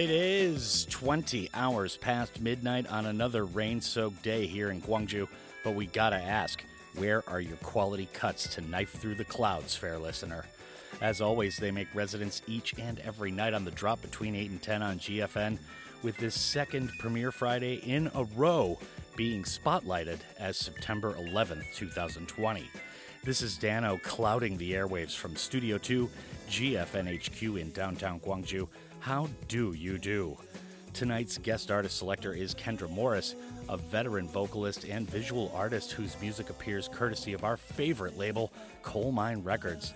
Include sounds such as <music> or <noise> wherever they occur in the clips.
It is 20 hours past midnight on another rain soaked day here in Gwangju, but we gotta ask where are your quality cuts to knife through the clouds, fair listener? As always, they make residents each and every night on the drop between 8 and 10 on GFN, with this second premiere Friday in a row being spotlighted as September 11th, 2020. This is Dano clouding the airwaves from Studio 2, GFNHQ in downtown Gwangju. How do you do? Tonight's guest artist selector is Kendra Morris, a veteran vocalist and visual artist whose music appears courtesy of our favorite label, Coal Mine Records.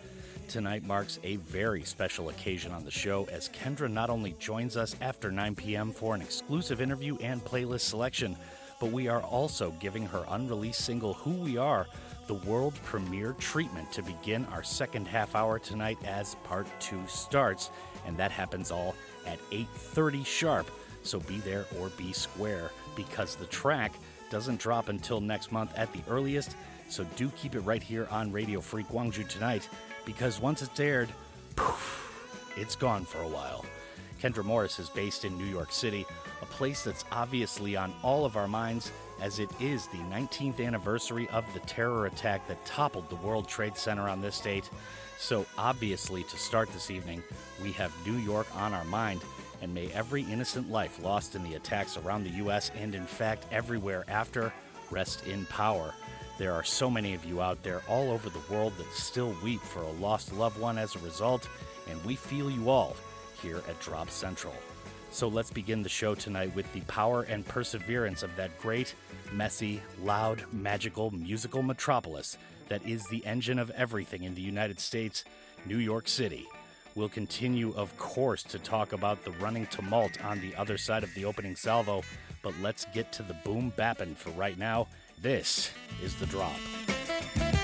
Tonight marks a very special occasion on the show as Kendra not only joins us after 9 p.m. for an exclusive interview and playlist selection, but we are also giving her unreleased single Who We Are the world premiere treatment to begin our second half hour tonight as part 2 starts and that happens all at 8:30 sharp. So be there or be square because the track doesn't drop until next month at the earliest. So do keep it right here on Radio Free Gwangju tonight because once it's aired, poof, it's gone for a while. Kendra Morris is based in New York City, a place that's obviously on all of our minds as it is the 19th anniversary of the terror attack that toppled the World Trade Center on this date. So, obviously, to start this evening, we have New York on our mind, and may every innocent life lost in the attacks around the U.S. and, in fact, everywhere after rest in power. There are so many of you out there all over the world that still weep for a lost loved one as a result, and we feel you all here at Drop Central. So let's begin the show tonight with the power and perseverance of that great, messy, loud, magical, musical metropolis that is the engine of everything in the United States, New York City. We'll continue, of course, to talk about the running tumult on the other side of the opening salvo, but let's get to the boom bappin' for right now. This is The Drop.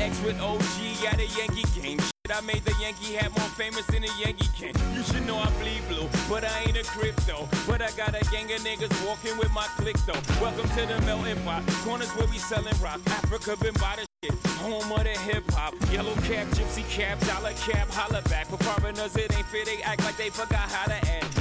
With OG at a Yankee game. Shit, I made the Yankee hat more famous than a Yankee can. You should know I bleed blue, but I ain't a crypto. But I got a gang of niggas walking with my click though. Welcome to the melting pot. Corners where we selling rock. Afrika Bambaataa shit. Home of the hip hop. Yellow cap, gypsy cap, dollar cap, holla back. For foreigners, it ain't fair. They act like they forgot how to act.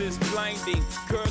Is blinding.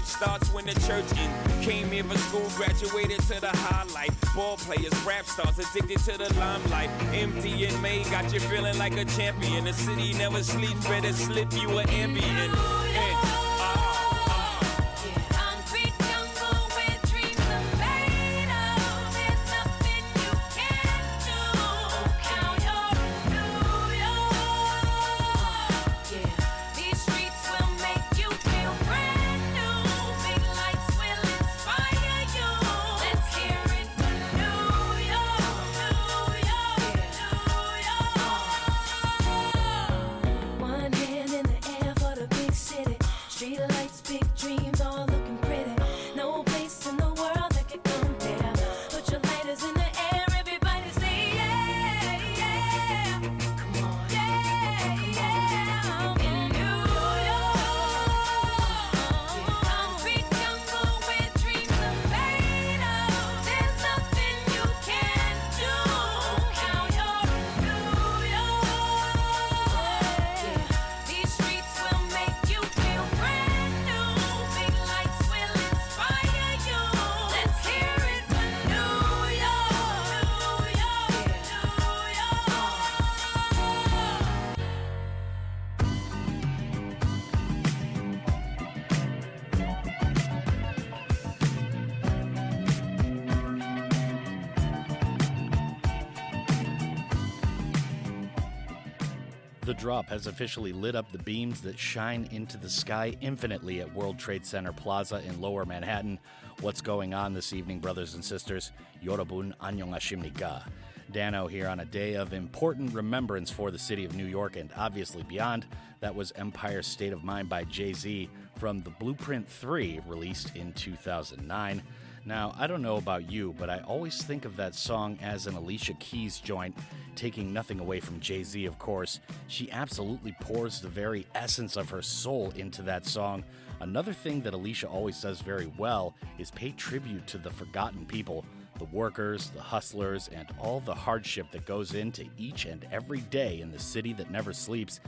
Life starts when the church in. Came here for school. Graduated to the highlight. Ball players, rap stars addicted to the limelight. MDMA got you feeling like a champion. The city never sleeps, better slip you an Ambien. Has officially lit up the beams that shine into the sky infinitely at World Trade Center Plaza in lower Manhattan. What's going on this evening, brothers and sisters? Yorobun Annyeonghasimnika. Dano here on a day of important remembrance for the city of New York and obviously beyond. That was Empire State of Mind by Jay Z from the Blueprint 3, released in 2009. Now, I don't know about you, but I always think of that song as an Alicia Keys joint, taking nothing away from Jay Z, of course. She absolutely pours the very essence of her soul into that song. Another thing that Alicia always does very well is pay tribute to the forgotten people the workers, the hustlers, and all the hardship that goes into each and every day in the city that never sleeps.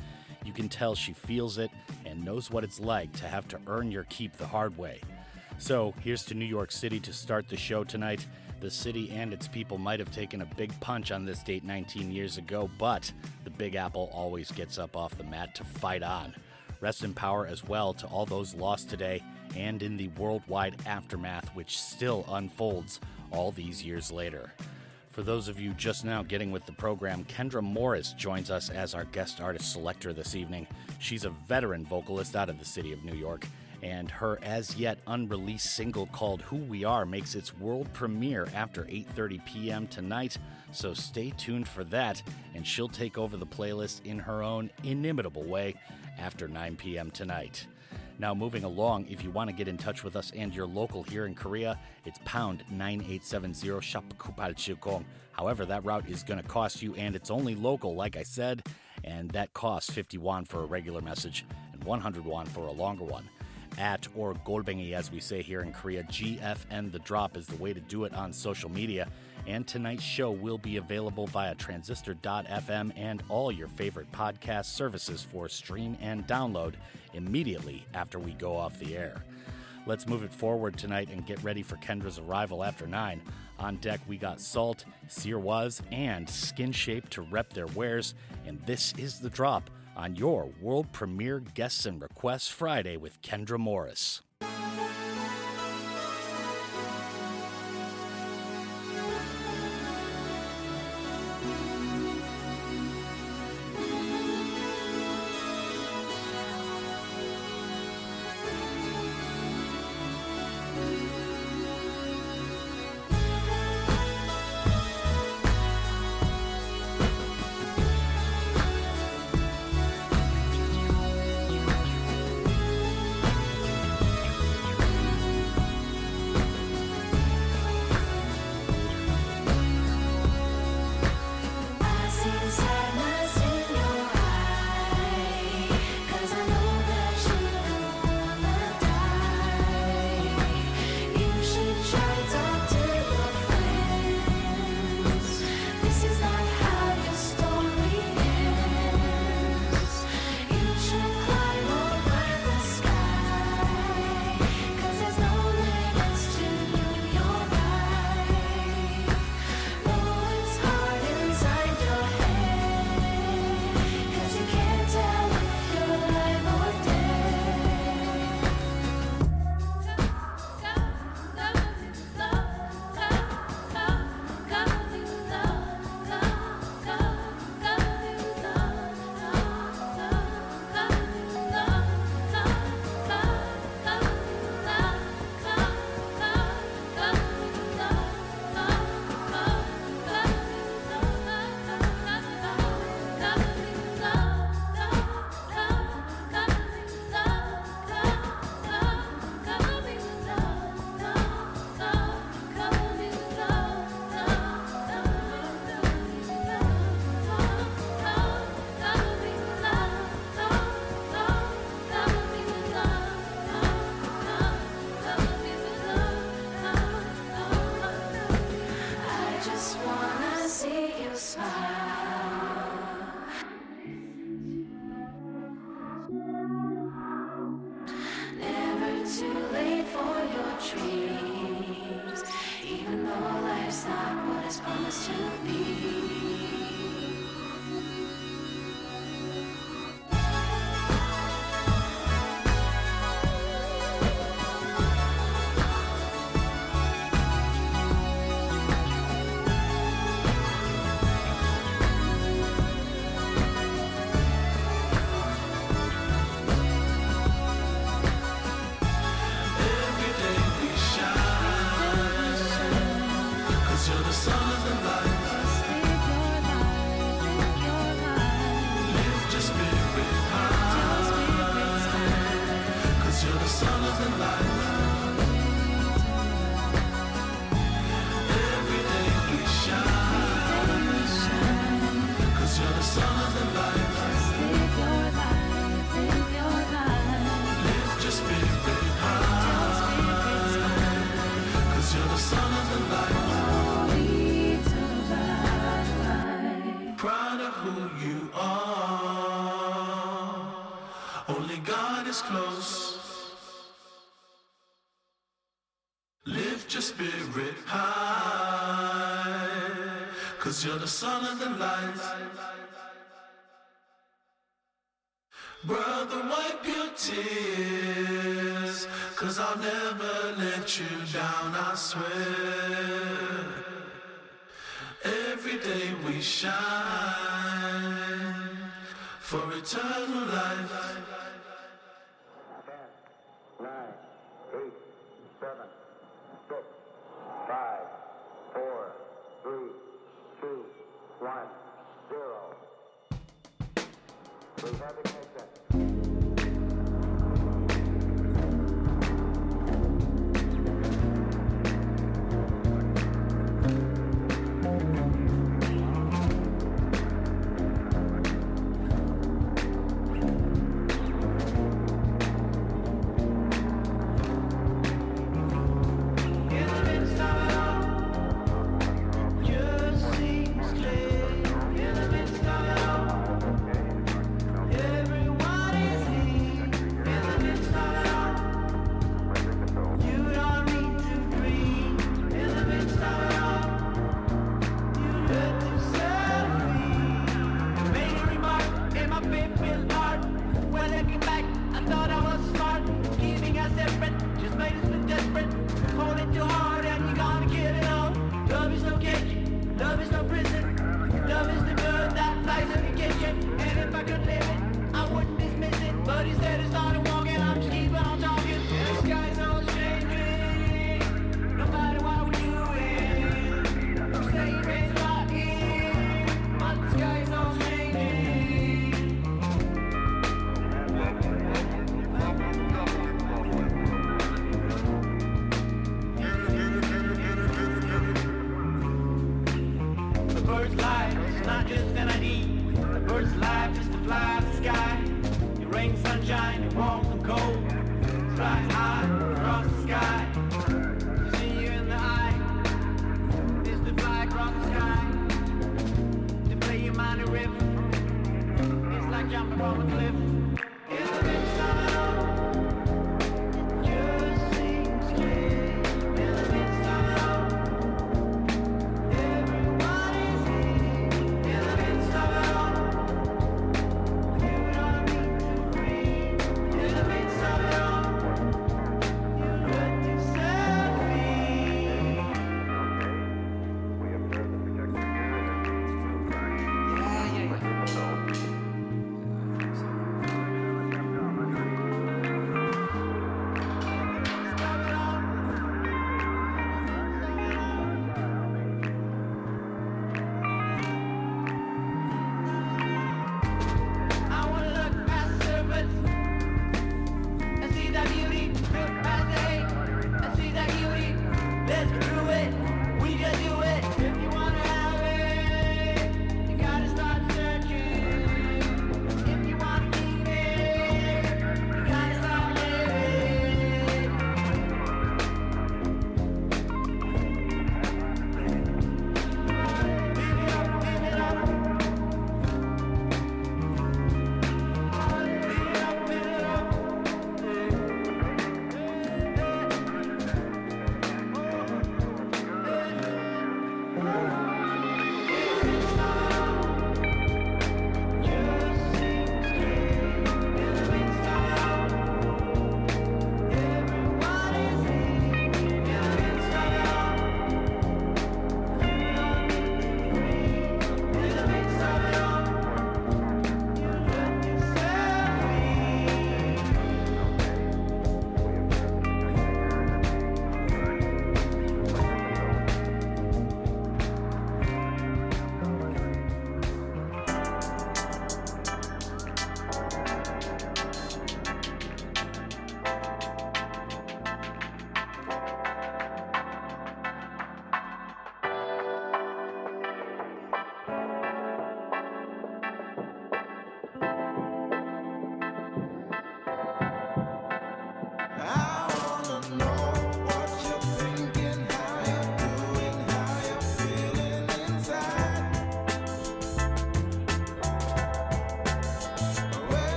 You can tell she feels it and knows what it's like to have to earn your keep the hard way. So here's to New York City to start the show tonight. The city and its people might have taken a big punch on this date 19 years ago, but the Big Apple always gets up off the mat to fight on. Rest in power as well to all those lost today and in the worldwide aftermath which still unfolds all these years later. For those of you just now getting with the program, Kendra Morris joins us as our guest artist selector this evening. She's a veteran vocalist out of the city of New York and her as yet unreleased single called Who We Are makes its world premiere after 8:30 p.m. tonight. So stay tuned for that and she'll take over the playlist in her own inimitable way after 9 p.m. tonight. Now, moving along, if you want to get in touch with us and your local here in Korea, it's pound 9870 shop Kupal However, that route is going to cost you, and it's only local, like I said, and that costs 50 won for a regular message and 100 won for a longer one at or Golbengi, as we say here in Korea. GFN The Drop is the way to do it on social media. And tonight's show will be available via transistor.fm and all your favorite podcast services for stream and download immediately after we go off the air. Let's move it forward tonight and get ready for Kendra's arrival after 9. On deck, we got SAULT, Sir Was, and Skinshape to rep their wares, and this is the drop on your world premiere Guests and Requests Friday with Kendra Morris. let you down, I swear. Every day we shine for eternal life. Ten, nine, eight, seven, six, five, four, three, two, one, zero. We have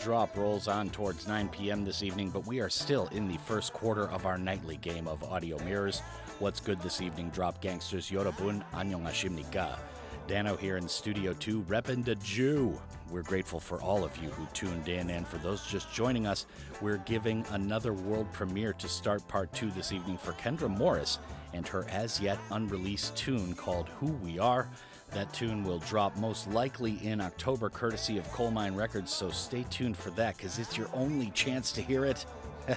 Drop rolls on towards 9 p.m. this evening, but we are still in the first quarter of our nightly game of audio mirrors. What's good this evening? Drop gangsters Yorobun Annyeonghasimnika. Dano here in Studio 2, reppin' the Jew. We're grateful for all of you who tuned in, and for those just joining us, we're giving another world premiere to start part two this evening for Kendra Morris and her as yet unreleased tune called Who We Are. That tune will drop most likely in October, courtesy of Coal Mine Records, so stay tuned for that because it's your only chance to hear it.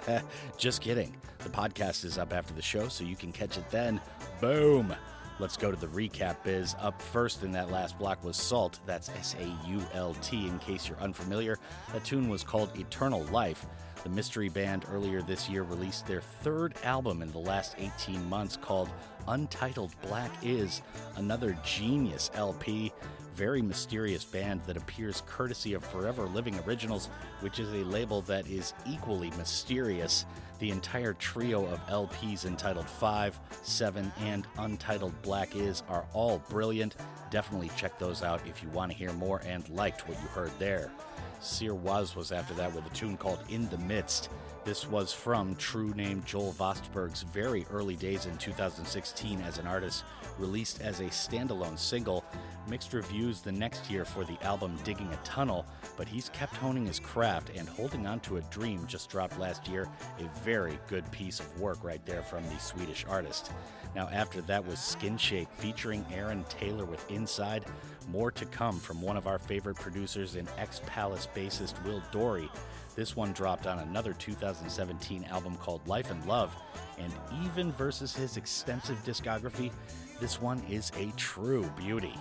<laughs> Just kidding. The podcast is up after the show, so you can catch it then. Boom! Let's go to the recap biz. Up first in that last block was SAULT. That's S A U L T, in case you're unfamiliar. That tune was called Eternal Life. The mystery band earlier this year released their third album in the last 18 months called Untitled Black Is, another genius LP. Very mysterious band that appears courtesy of Forever Living Originals, which is a label that is equally mysterious. The entire trio of LPs entitled 5, 7, and Untitled Black Is are all brilliant. Definitely check those out if you want to hear more and liked what you heard there. Sir Was was after that with a tune called In the Midst. This was from true name Joel Wästberg's very early days in 2016 as an artist, released as a standalone single. Mixed reviews the next year for the album Digging a Tunnel, but he's kept honing his craft and holding on to a dream just dropped last year. A very good piece of work right there from the Swedish artist. Now, after that was Skinshape featuring Aaron Taylor with Inside. More to come from one of our favorite producers and ex Palace bassist Will Dorey. This one dropped on another 2017 album called Life and Love, and even versus his extensive discography, this one is a true beauty.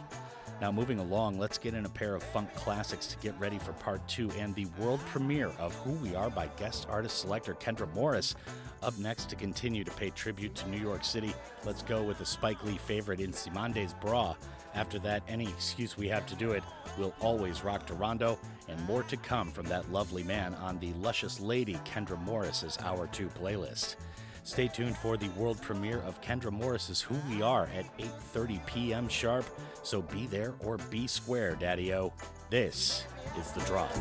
Now, moving along, let's get in a pair of funk classics to get ready for part two and the world premiere of Who We Are by guest artist selector Kendra Morris. Up next, to continue to pay tribute to New York City, let's go with a Spike Lee favorite in Cymande's Bra. After that, any excuse we have to do it, we'll always rock Darondo, and more to come from that lovely man on the luscious lady Kendra Morris's Hour 2 playlist. Stay tuned for the world premiere of Kendra Morris's Who We Are at 8:30 p.m. sharp. So be there or be square, Daddy-O. This is the drop.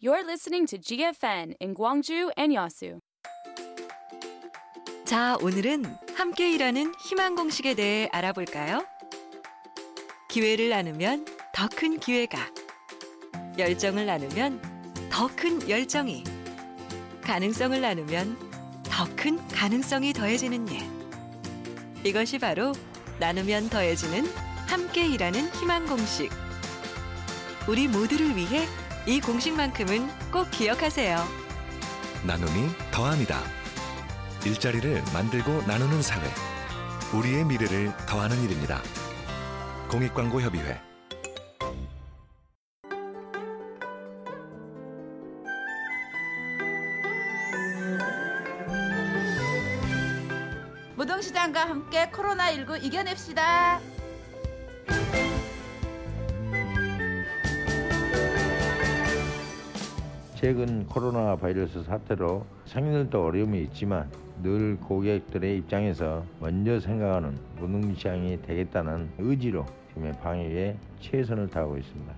You're listening to GFN in Gwangju and Yasu. 자, 오늘은 함께 일하는 희망 공식에 대해 알아볼까요? 기회를 나누면 더 큰 기회가, 열정을 나누면 더 큰 열정이, 가능성을 나누면 더 큰 가능성이 더해지는 일. 이것이 바로 나누면 더해지는 함께 일하는 희망 공식. 우리 모두를 위해 이 공식만큼은 꼭 기억하세요. 나눔이 더합니다. 일자리를 만들고 나누는 사회. 우리의 미래를 더하는 일입니다. 공익광고협의회. 무등시장과 함께 코로나19 이겨냅시다. 최근 코로나 바이러스 사태로 상인들도 어려움이 있지만 늘 고객들의 입장에서 먼저 생각하는 무능시장이 되겠다는 의지로 지금 방역에 최선을 다하고 있습니다.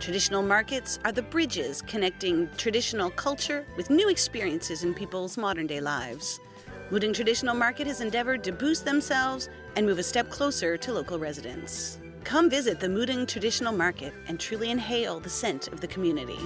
Traditional markets are the bridges connecting traditional culture with new experiences in people's modern day lives. Mudeung Traditional Market has endeavored to boost themselves and move a step closer to local residents. Come visit the Mudeung Traditional Market and truly inhale the scent of the community.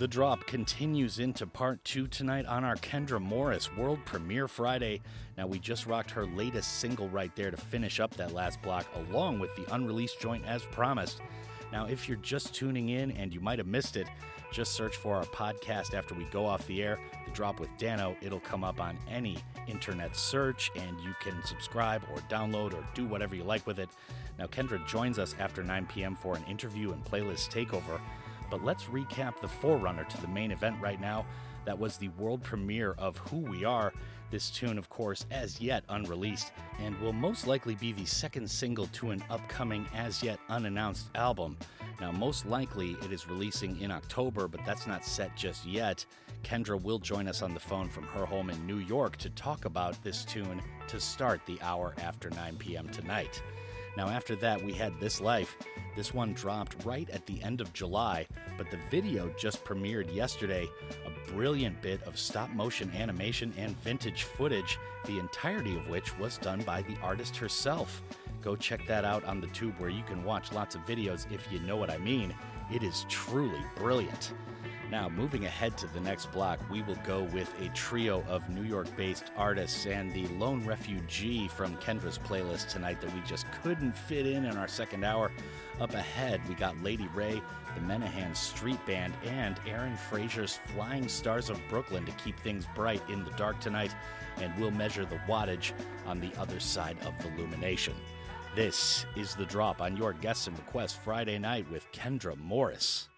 The drop continues into part two tonight on our Kendra Morris World Premiere Friday. Now, we just rocked her latest single right there to finish up that last block, along with the unreleased joint as promised. Now, if you're just tuning in and you might have missed it, just search for our podcast after we go off the air, The Drop with Dano. It'll come up on any internet search, and you can subscribe or download or do whatever you like with it. Now, Kendra joins us after 9 p.m. for an interview and playlist takeover. But let's recap the forerunner to the main event right now. That was the world premiere of Who We Are. This tune, of course, as yet unreleased, and will most likely be the second single to an upcoming, as yet unannounced album. Now, most likely it is releasing in October, but that's not set just yet. Kendra will join us on the phone from her home in New York to talk about this tune to start the hour after 9 p.m. tonight. Now, after that, we had This Life. This one dropped right at the end of July, but the video just premiered yesterday. A brilliant bit of stop motion animation and vintage footage, the entirety of which was done by the artist herself. Go check that out on the tube where you can watch lots of videos if you know what I mean. It is truly brilliant. Now, moving ahead to the next block, we will go with a trio of New York based artists and the lone refugee from Kendra's playlist tonight that we just couldn't fit in in our second hour. Up ahead, we got Lady Wray, the Menahan Street Band, and Aaron Frazier's Flying Stars of Brooklyn to keep things bright in the dark tonight, and we'll measure the wattage on the other side of the illumination. This is The Drop on your Guests and Requests Friday night with Kendra Morris.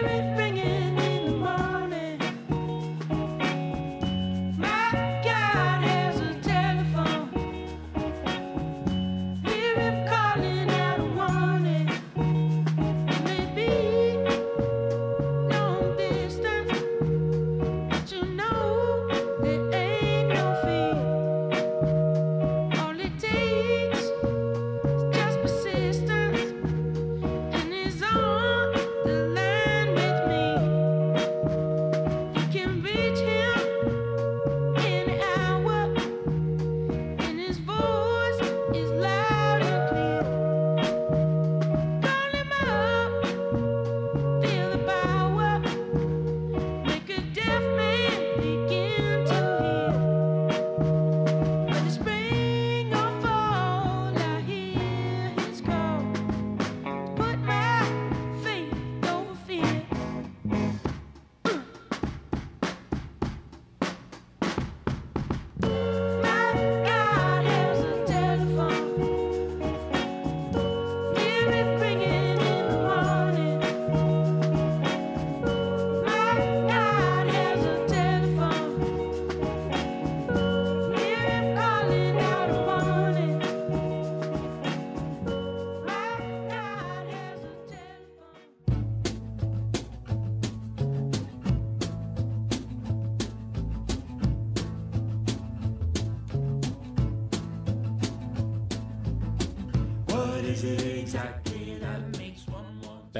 Give it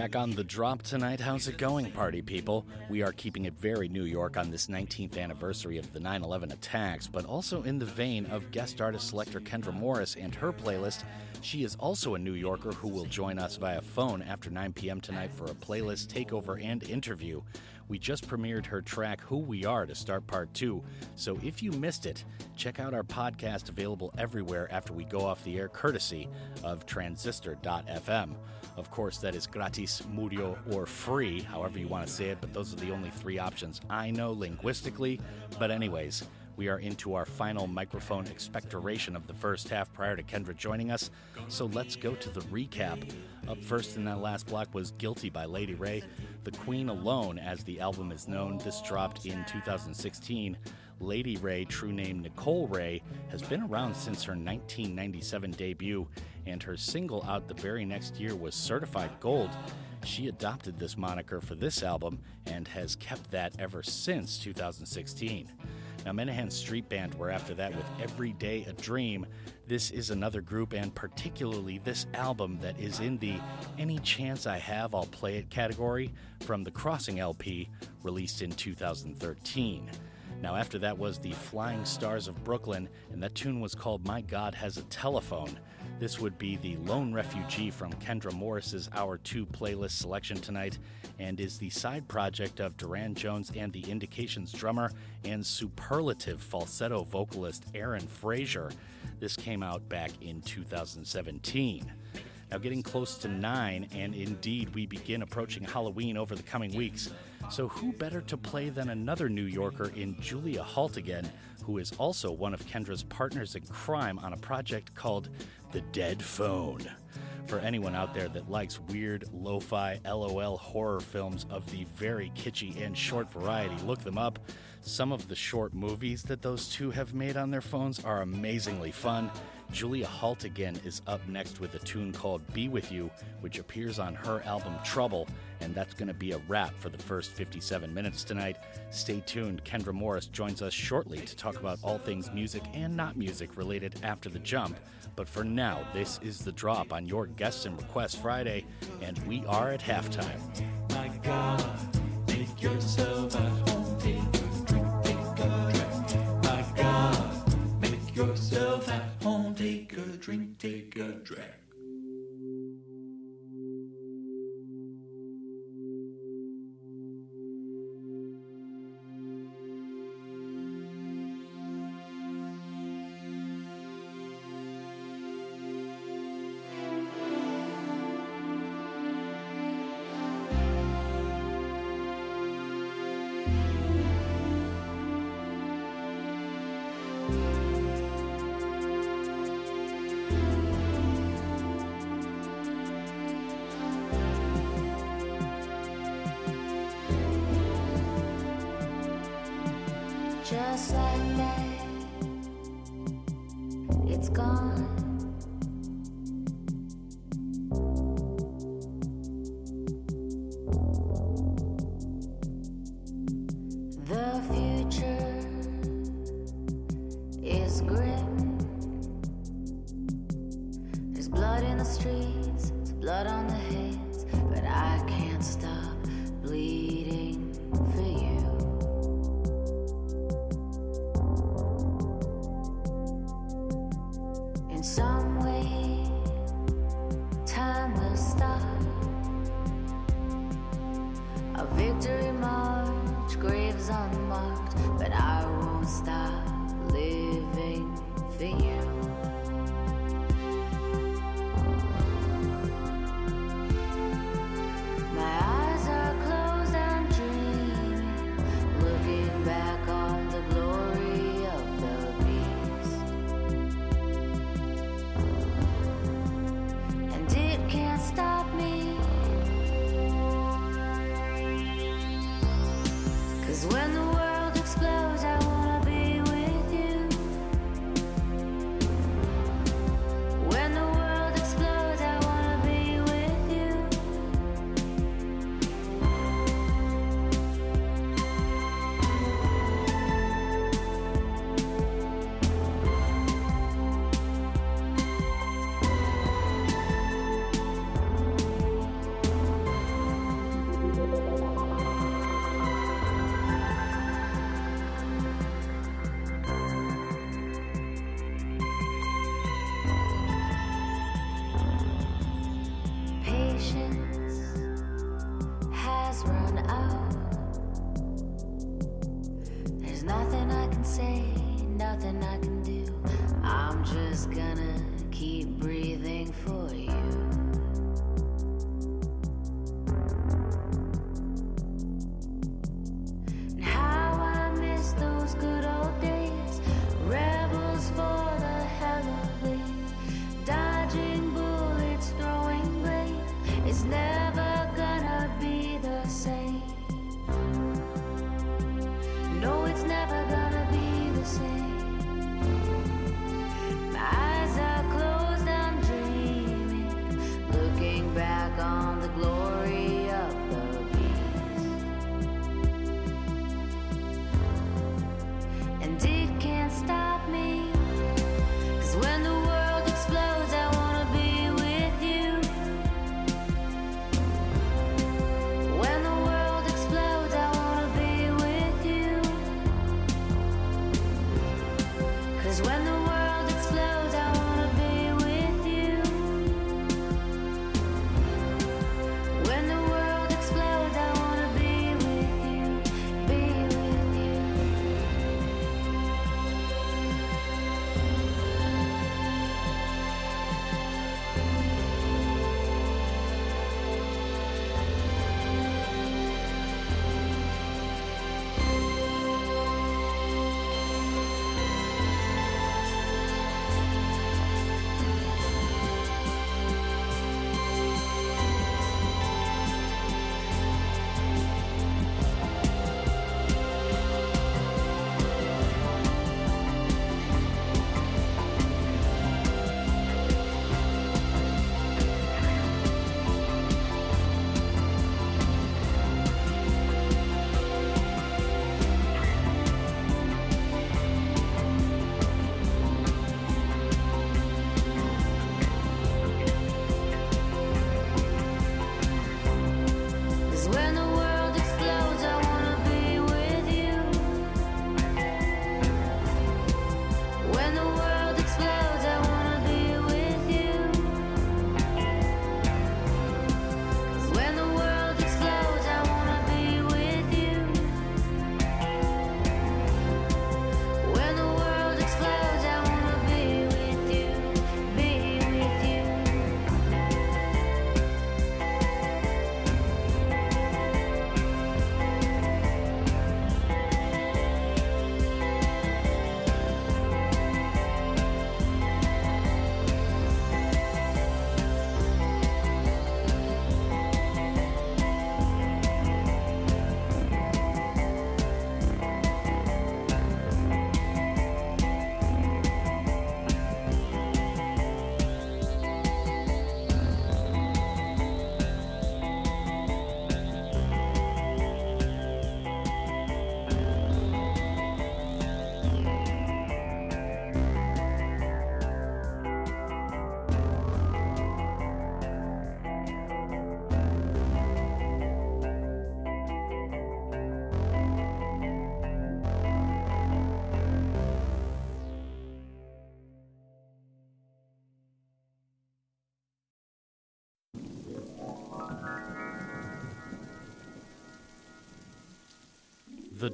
Back on the drop tonight. How's it going, party people? We are keeping it very New York on this 19th anniversary of the 9 11 attacks, but also in the vein of guest artist selector Kendra Morris and her playlist. She is also a New Yorker who will join us via phone after 9 p.m. tonight for a playlist takeover and interview. We just premiered her track Who We Are to start part two, so if you missed it, check out our podcast available everywhere after we go off the air, courtesy of transistor.fm. Of course, that is gratis, murio, or free, however you want to say it, but those are the only three options I know linguistically. But, anyways, we are into our final microphone expectoration of the first half prior to Kendra joining us. So let's go to the recap. Up first in that last block was Guilty by Lady Wray. The Queen Alone, as the album is known, this dropped in 2016. Lady Wray, true name Nicole Wray, has been around since her 1997 debut, and her single out the very next year was certified gold. She adopted this moniker for this album and has kept that ever since 2016. Now, Menahan Street Band were after that with Every Day a Dream. This is another group, and particularly this album, that is in the Any Chance I Have I'll Play It category from the Crossing LP, released in 2013. Now, after that was the Flying Stars of Brooklyn, and that tune was called My God Has a Telephone. This would be the Lone Refugee from Kendra Morris's Hour 2 playlist selection tonight, and is the side project of Durand Jones and the Indications drummer and superlative falsetto vocalist Aaron Frazier. This came out back in 2017. Now, getting close to nine, and indeed we begin approaching Halloween over the coming weeks. So, who better to play than another New Yorker in Julia Haltigan, who is also one of Kendra's partners in crime on a project called The Dead Phone? For anyone out there that likes weird, lo fi, LOL horror films of the very kitschy and short variety, look them up. Some of the short movies that those two have made on their phones are amazingly fun. Julia Haltigan is up next with a tune called Be With You, which appears on her album Trouble, and that's going to be a wrap for the first 57 minutes tonight. Stay tuned. Kendra Morris joins us shortly to talk about all things music and not music related after the jump. But for now, this is the drop on your Guests and Requests Friday, and we are at halftime. My God, make yourself at home. Take a drink.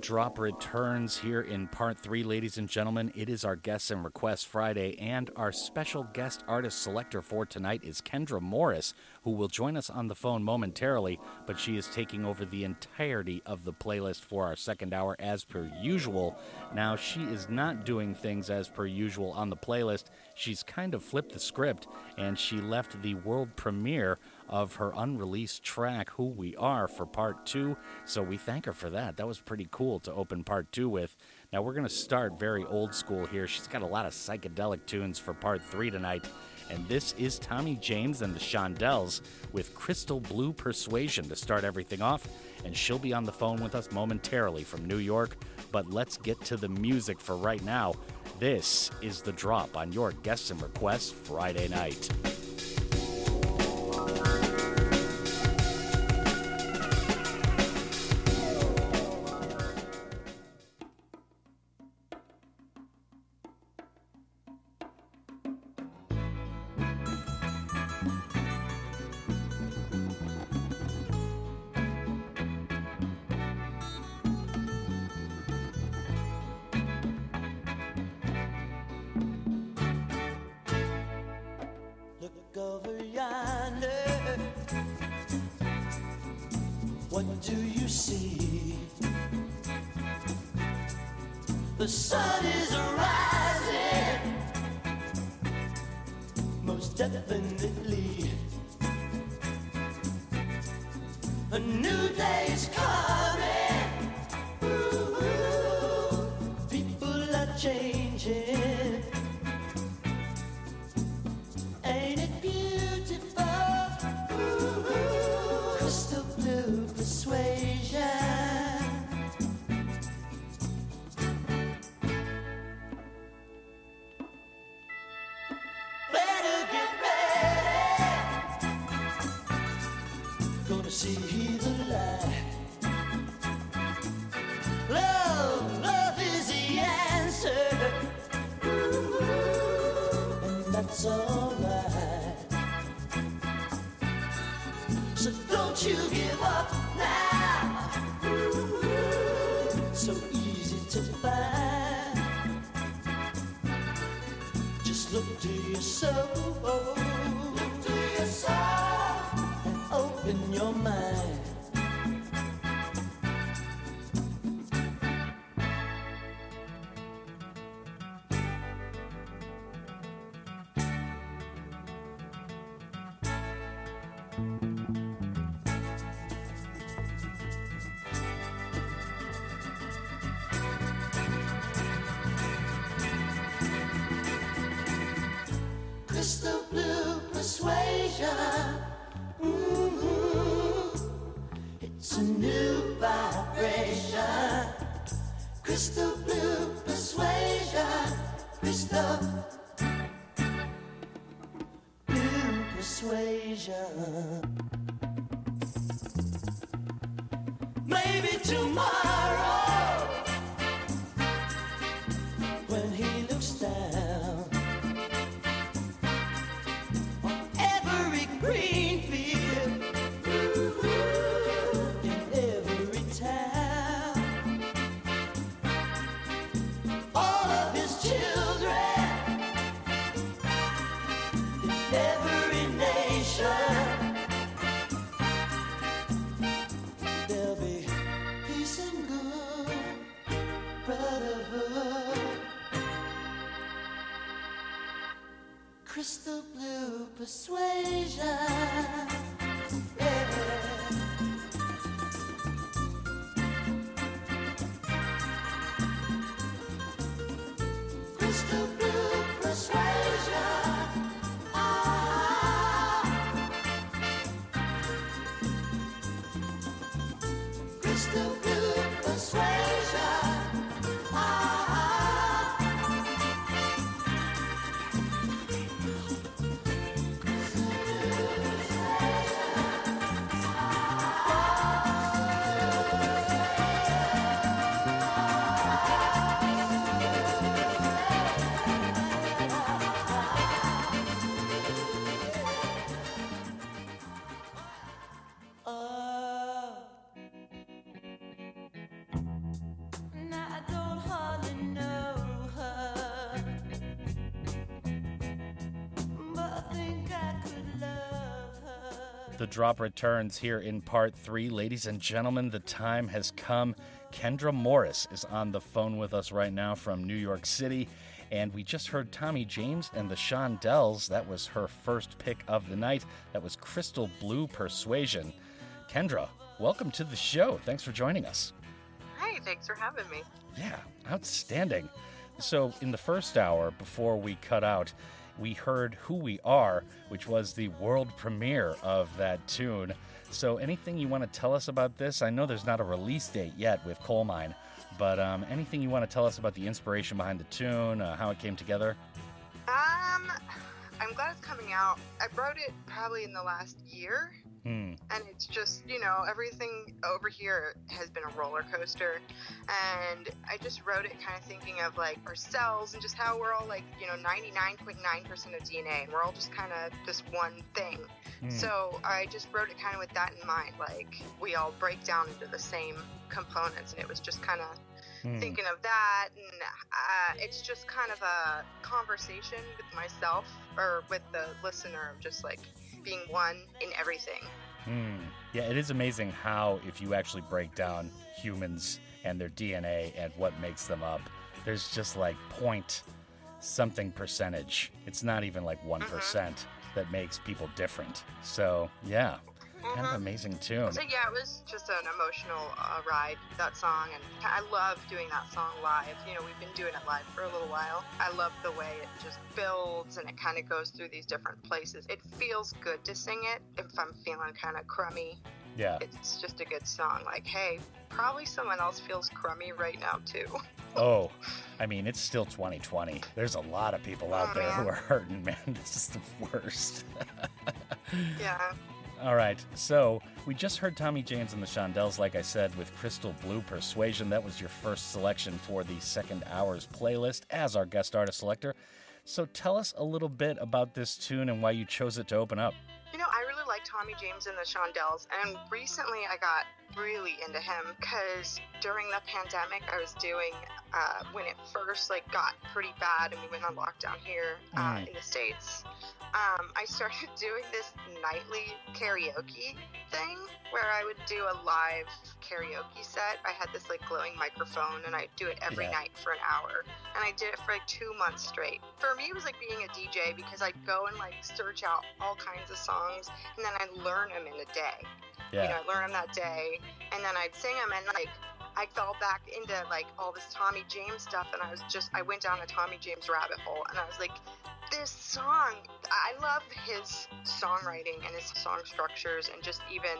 Drop returns here in part three, ladies and gentlemen. It is our Guests and Requests Friday, and our special guest artist selector for tonight is Kendra Morris, who will join us on the phone momentarily, but she is taking over the entirety of the playlist for our second hour as per usual. Now, she is not doing things as per usual on the playlist. She's kind of flipped the script, and she left the world premiere of her unreleased track, Who We Are, for part two. So we thank her for that. That was pretty cool to open part two with. Now we're going to start very old school here. She's got a lot of psychedelic tunes for part three tonight. And this is Tommy James and the Shondells with Crystal Blue Persuasion to start everything off. And she'll be on the phone with us momentarily from New York. But let's get to the music for right now. This is The Drop on your Guests and Requests Friday night. Bye. The sun is rising, most definitely. A new day is coming. The drop returns here in part three. Ladies and gentlemen, the time has come. Kendra Morris is on the phone with us right now from New York City. And we just heard Tommy James and the Shondells. That was her first pick of the night. That was Crystal Blue Persuasion. Kendra, welcome to the show. Thanks for joining us. Hi, thanks for having me. Yeah, outstanding. So, in the first hour, before we cut out, we heard Who We Are, which was the world premiere of that tune. So, anything you want to tell us about this? I know there's not a release date yet with Colemine, but um, anything you want to tell us about the inspiration behind the tune, uh, how it came together? Um, I'm glad it's coming out. I wrote it probably in the last year, Hmm. and it's just, you know, everything over here has been a roller coaster. And I just wrote it kind of thinking of like our cells and just how we're all like, you know, 99.9% of DNA, and we're all just kind of this one thing. Hmm. So I just wrote it kind of with that in mind. Like, we all break down into the same components, and it was just kind of Hmm. thinking of that and uh, it's just kind of a conversation with myself or with the listener of just like being one in everything Hmm. Yeah, it is amazing how, if you actually break down humans and their DNA and what makes them up, there's just like point something percentage. It's not even like one that makes people different. So yeah, kind of amazing tune. So yeah, it was just an emotional uh, ride that song, and I love doing that song live. You know, we've been doing it live for a little while. I love the way it just builds and it kind of goes through these different places. It feels good to sing it if I'm feeling kind of crummy. Yeah. It's just a good song. Like, hey, probably someone else feels crummy right now too. <laughs> Oh, I mean, it's still 2020. There's a lot of people out there who are hurting, man. <laughs> This is the worst. <laughs> yeah. All right, so we just heard Tommy James and the Shondells, like I said, with Crystal Blue Persuasion. That was your first selection for the second hour's playlist as our guest artist selector. So tell us a little bit about this tune and why you chose it to open up. You know, I really like Tommy James and the Shondells, and recently I got really into him because during the pandemic I was doing uh, when it first like got pretty bad and we went on lockdown here uh, Mm. in the states. Um, I started <laughs> doing this nightly karaoke thing where I would do a live karaoke set. I had this like glowing microphone and I'd do it every Yeah. night for an hour. And I did it for like two months straight. For me, it was like being a DJ because I'd go and like search out all kinds of songs and then I'd learn them in a day. You know, learn them that day. And then I'd sing them and like I fell back into like all this Tommy James stuff and I was just I went down a Tommy James rabbit hole and I was like this song I love his songwriting and his song structures and just even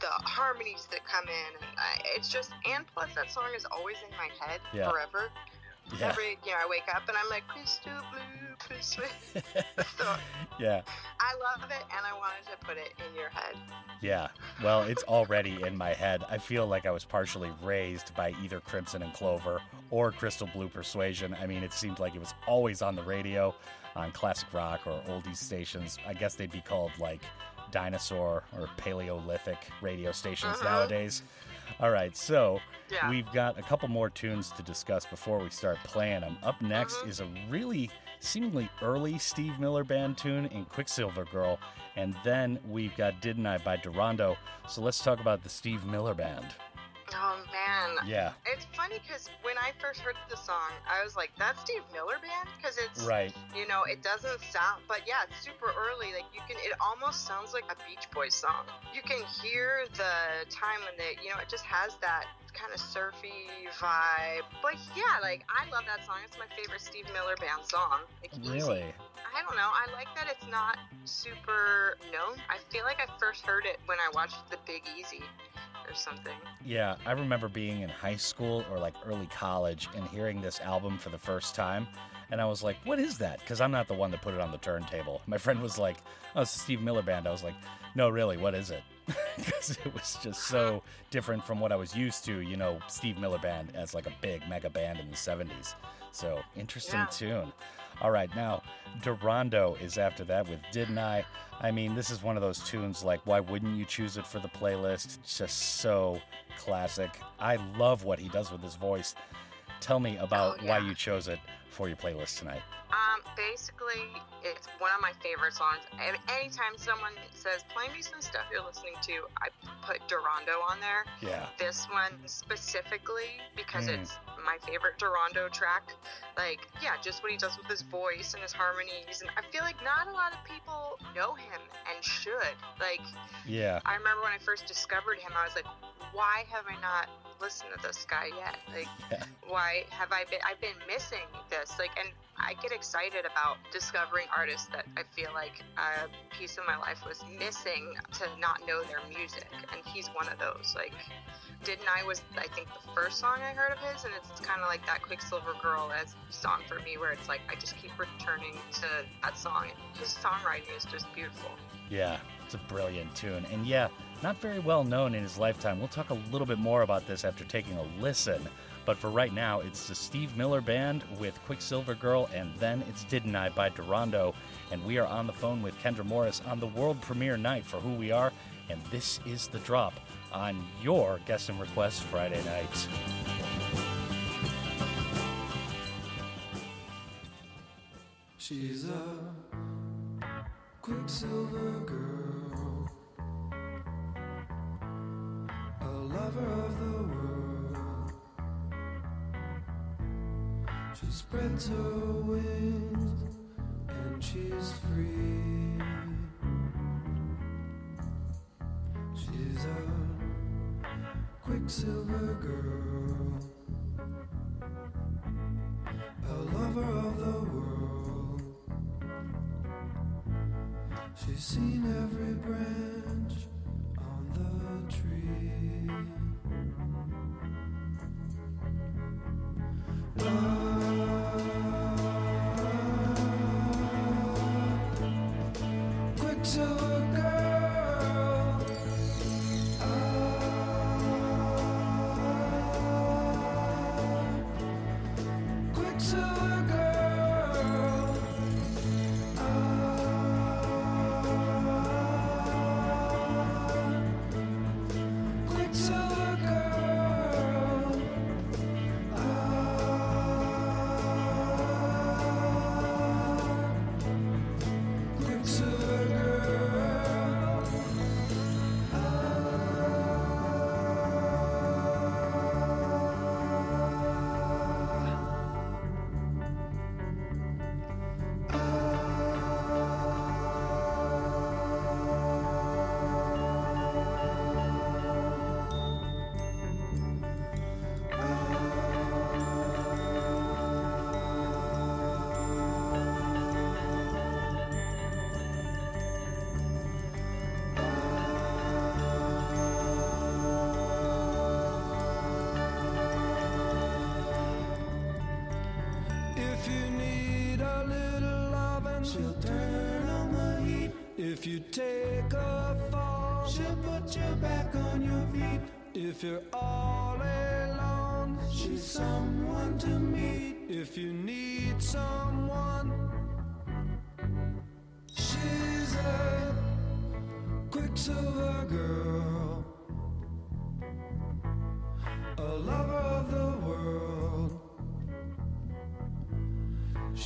the harmonies that come in and I, it's just and plus that song is always in my head Yeah. forever Yeah. every you know I wake up and I'm like crystal blue persuade so Yeah. I love it and I wanted to put it in your head Yeah. Well, it's already in my head. I feel like I was partially raised by either Crimson and Clover or Crystal Blue Persuasion. I mean, it seemed like it was always on the radio on classic rock or oldies stations. I guess they'd be called like dinosaur or Paleolithic radio stations Uh-huh. nowadays. All right, so Yeah. we've got a couple more tunes to discuss before we start playing them. Up next mm-hmm. is a really seemingly early Steve Miller Band tune in Quicksilver Girl, and then we've got Didn't I by Darondo. So let's talk about the Steve Miller Band. Oh man. Yeah. It's funny because when I first heard the song, I was like, "That's Steve Miller Band," because it's Right. You know, it doesn't sound, but yeah, it's super early. Like you can, it almost sounds like a Beach Boys song. You can hear the time when they, you know, it just has that kind of surfy vibe. But yeah, like I love that song. It's my favorite Steve Miller Band song. Like. Really? I don't know. I like that it's not super known. I feel like I first heard it when I watched The Big Easy or something. Yeah, I remember being in high school or like early college and hearing this album for the first time. And I was like, what is that? Because I'm not the one that put it on the turntable. My friend was like, oh, it's Steve Miller Band. I was like, no, really, what is it? Because it was just so different from what I was used to, you know, Steve Miller Band as like a big mega band in the 70s. So interesting Yeah. tune. All right, now Darondo is after that with Didn't I? I mean, this is one of those tunes like, why wouldn't you choose it for the playlist? It's just so classic. I love what he does with his voice. Tell me about Oh, why you chose it for your playlist tonight. Um, basically, it's one of my favorite songs. And anytime someone says, "Play me some stuff you're listening to," I put Darondo on there. Yeah. This one specifically because Mm. it's my favorite Darondo track. Like, yeah, just what he does with his voice and his harmonies. And I feel like not a lot of people know him and should. Like, Yeah. I remember when I first discovered him, I was like, why have I not listened to this guy yet? Like, Yeah. why have I been? I've been missing this. Like, and I get excited about discovering artists that I feel like a piece of my life was missing to not know their music, and he's one of those. Like, didn't I was I think the first song I heard of his, and it's kind of like that Quicksilver Girl as song for me, where it's like I just keep returning to that song. His songwriting is just beautiful. Yeah, it's a brilliant tune. And yeah, not very well known in his lifetime. We'll talk a little bit more about this after taking a listen. But for right now, it's the Steve Miller Band with Quicksilver Girl, and then it's Didn't I by Darondo. And we are on the phone with Kendra Morris on the world premiere night for Who We Are. And this is the drop on your Guest and Request Friday night. She's a quicksilver girl, a lover of the world. She spreads her wings and she's free. She's a quicksilver girl, a lover of the world. She's seen every brand tree. Love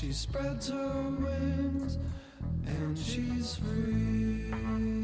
She spreads her wings and she's free.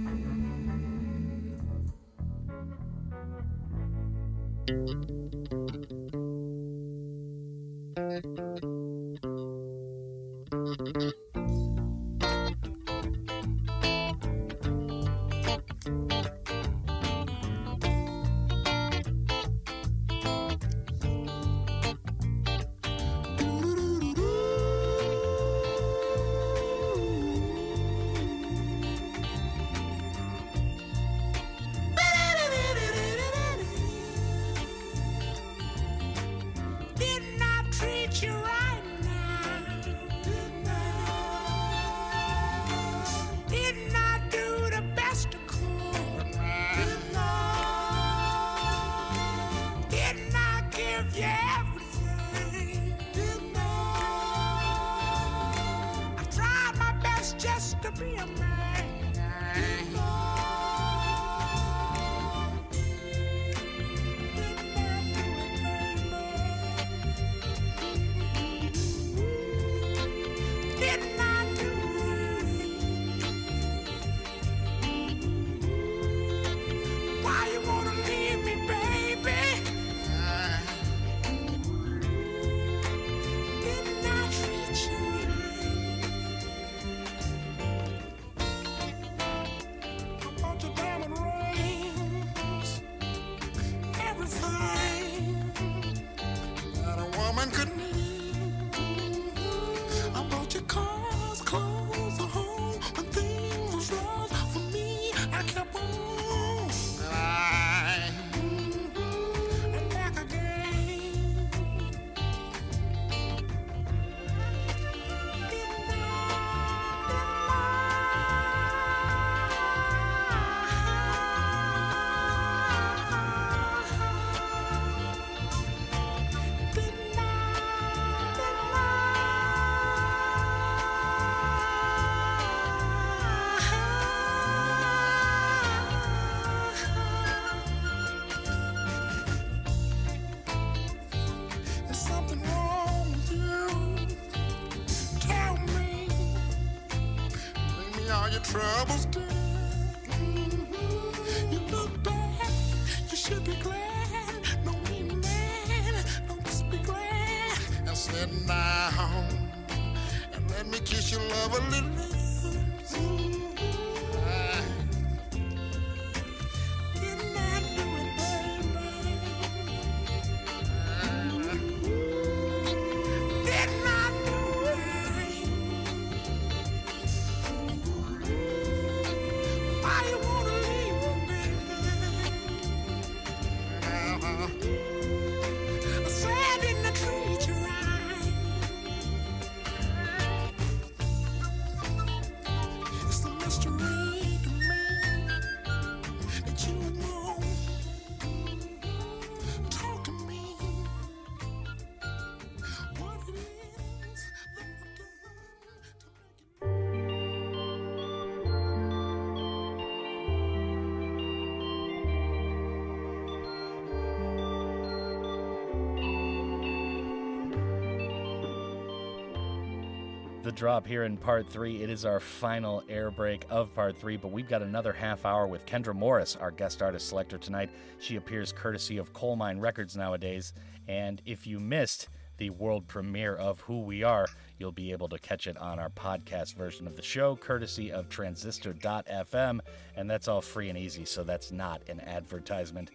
The drop here in part three. It is our final air break of part three, but we've got another half hour with Kendra Morris, our guest artist selector tonight. She appears courtesy of Colemine Records nowadays. And if you missed the world premiere of Who We Are, you'll be able to catch it on our podcast version of the show, courtesy of transistor.fm. And that's all free and easy, so that's not an advertisement.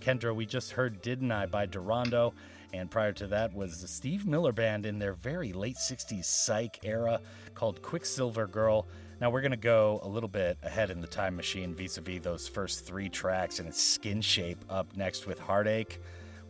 Kendra, we just heard Didn't I by Darondo, and prior to that was the Steve Miller Band in their very late 60s psych era called Quicksilver Girl. Now we're going to go a little bit ahead in the time machine vis a vis those first three tracks, and it's Skinshape up next with Heartache.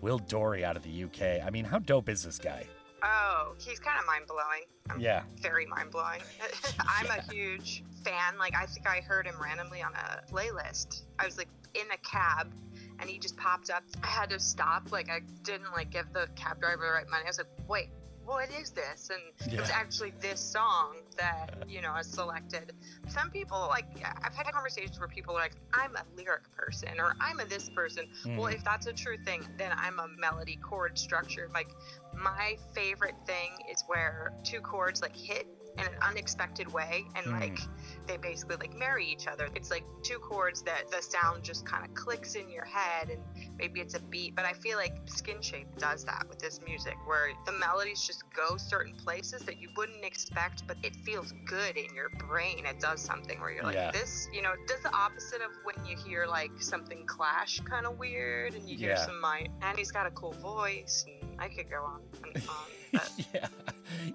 Will Dorey out of the UK. I mean, how dope is this guy? Oh, he's kind of mind blowing. Yeah. Very mind blowing. <laughs> I'm a huge fan. Like, I think I heard him randomly on a playlist. I was like in a cab and he just popped up. I had to stop. Like, I didn't like give the cab driver the right money. I was like, wait, what is this? And it was actually this song that, you know, I selected. Some people, like, I've had conversations where people are like, I'm a lyric person or I'm a this person. Well, Mm. if that's a true thing, then I'm a melody chord structure. Like, my favorite thing is where two chords like hit in an unexpected way and Mm. like they basically like marry each other. It's like two chords that the sound just kind of clicks in your head and maybe it's a beat, but I feel like Skinshape does that with this music where the melodies just go certain places that you wouldn't expect, but it feels good in your brain. It does something where you're like, Yeah. this, you know, does the opposite of when you hear like something clash kind of weird and you hear Yeah. some mind. And he's got a cool voice and I could go on and on. but <laughs> yeah.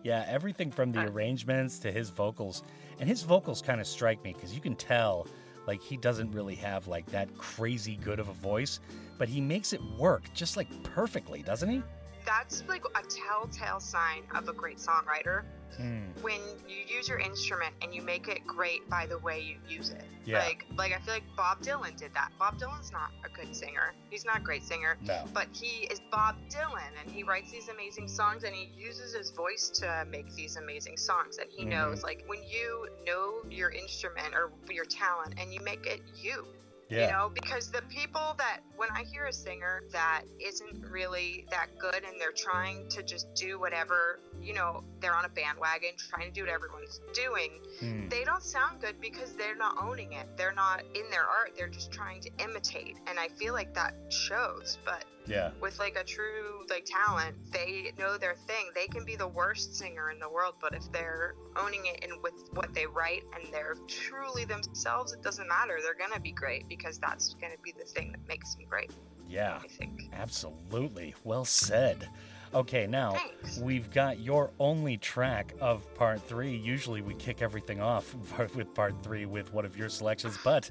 Yeah, everything from the uh, arrangements to his vocals. And his vocals kind of strike me because you can tell like he doesn't really have like that crazy good of a voice, but he makes it work just like perfectly, doesn't he? That's like a telltale sign of a great songwriter Hmm. when you use your instrument and you make it great by the way you use it. Yeah. Like like I feel like Bob Dylan did that. Bob Dylan's not a good singer. He's not a great singer. No. But he is Bob Dylan and he writes these amazing songs and he uses his voice to make these amazing songs and he Mhm. knows like when you know your instrument or your talent and you make it you Yeah. you know, because the people that, when I hear a singer that isn't really that good and they're trying to just do whatever, you know, they're on a bandwagon trying to do what everyone's doing, Hmm. they don't sound good because they're not owning it. They're not in their art. They're just trying to imitate. And I feel like that shows. But Yeah. with like a true like talent, they know their thing. They can be the worst singer in the world, but if they're owning it and with what they write and they're truly themselves, it doesn't matter. They're gonna be great because that's gonna be the thing that makes them great. Yeah. I think. Absolutely. Well said. Okay, now Thanks. we've got your only track of part three. Usually we kick everything off <laughs> with part three with one of your selections, but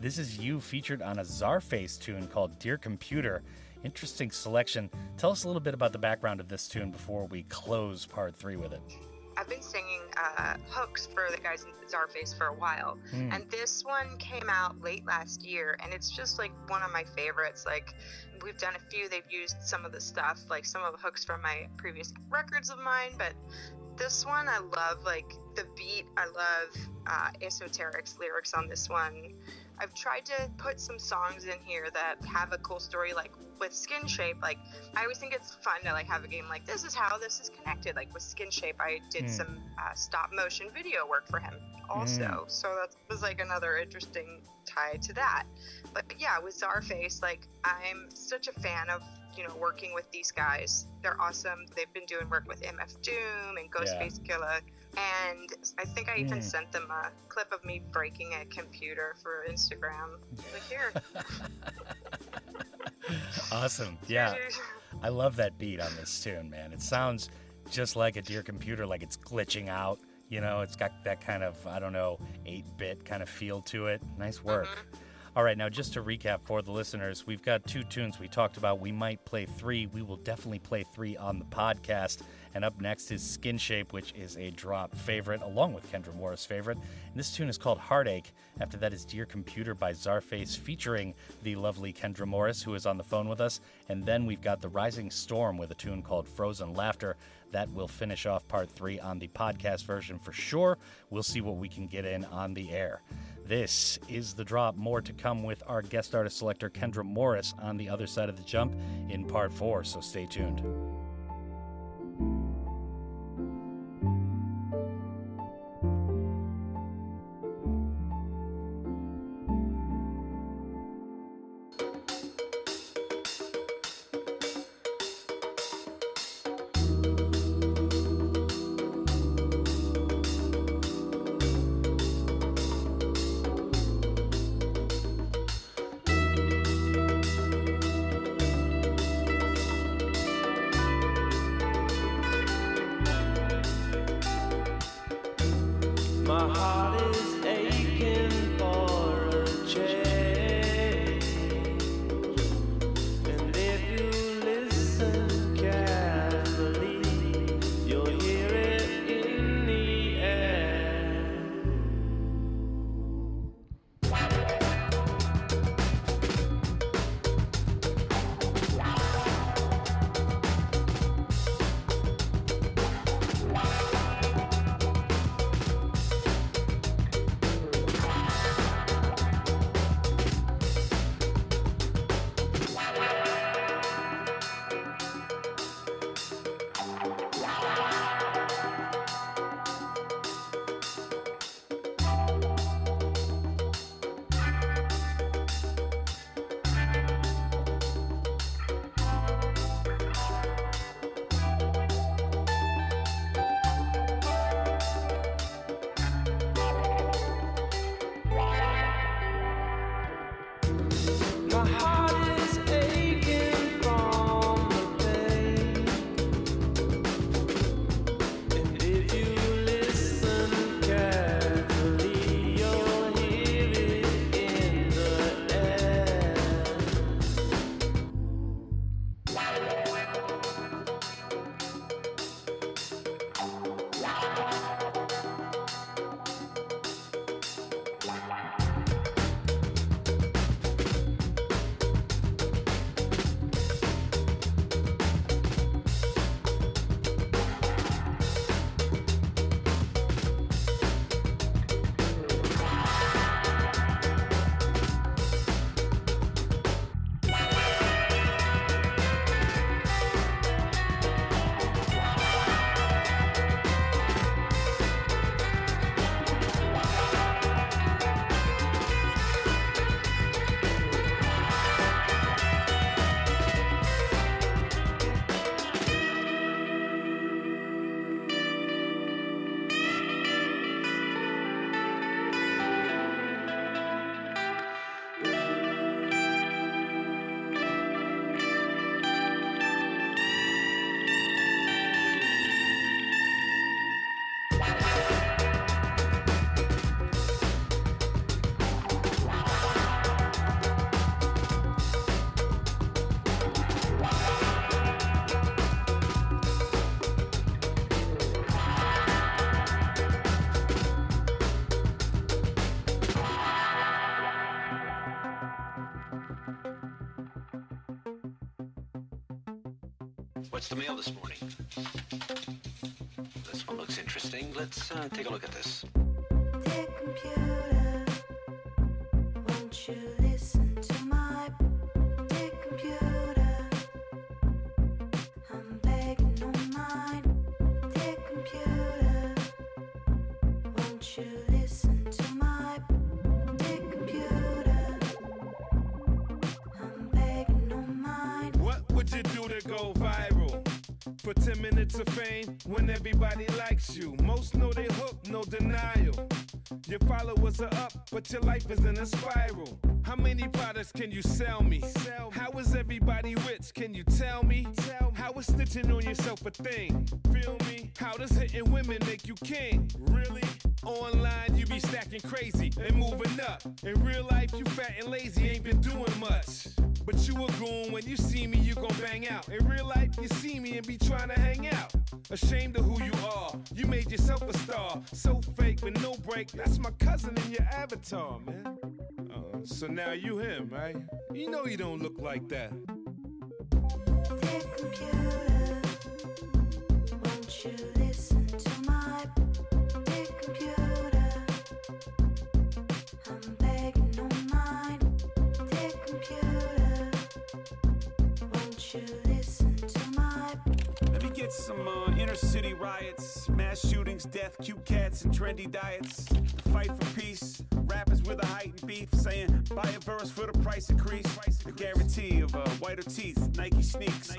this is you featured on a Czarface tune called Dear Computer. Interesting selection. Tell us a little bit about the background of this tune before we close part three with it. I've been singing uh, hooks for the guys in Czarface for a while, Hmm. and this one came out late last year, and it's just like one of my favorites. Like we've done a few, they've used some of the stuff, like some of the hooks from my previous records of mine, but this one I love. Like the beat, I love uh, Esoteric's lyrics on this one. I've tried to put some songs in here that have a cool story, like with Skinshape. Like I always think it's fun to like have a game like this is how this is connected. Like with Skinshape, I did Mm. some uh, stop motion video work for him also, Mm. so that was like another interesting tie to that. But yeah, with Czarface, like I'm such a fan of you know working with these guys. They're awesome. They've been doing work with MF Doom and Ghostface Killah, and I think I even Mm. sent them a clip of me breaking a computer for Instagram. Like here, <laughs> Awesome. Yeah. <laughs> I love that beat on this tune, man. It sounds just like a Dear Computer, like it's glitching out. You know, it's got that kind of, I don't know, 8 bit kind of feel to it. Nice work. All right, now just to recap for the listeners, we've got two tunes we talked about. We might play three. We will definitely play three on the podcast. And up next is Skinshape, which is a drop favorite, along with Kendra Morris' favorite. And this tune is called Heartache. After that is Dear Computer by Czarface, featuring the lovely Kendra Morris, who is on the phone with us. And then we've got The Rising Storm with a tune called Frozen Laughter. That will finish off part three on the podcast version for sure. We'll see what we can get in on the air. This is the drop. More to come with our guest artist selector, Kendra Morris, on the other side of the jump in part four, so stay tuned. Let's uh, take a look at this. Your life is in a spiral. How many products can you sell me? How is everybody rich? Can you tell me? How is stitching on yourself a thing? Feel me? How does hitting women make you king? Really? Online, you be stacking crazy and moving up. In real life, you fat and lazy, ain't been doing much. But you a goon, when you see me, you gon' bang out. In real life, you see me and be trying to hang out. Ashamed of who you are, you made yourself a star. So fake with no break, that's my cousin in your avatar, man. Uh, so now you him, right? You know you don't look like that. Won't you listen to my dear computer? I'm begging on my dear computer. Won't you listen to my Let me get some uh, city riots, mass shootings, death, cute cats, and trendy diets. The fight for peace, rappers with a heightened beef, saying buy a verse for the price increase. The guarantee of uh, whiter teeth, Nike sneaks.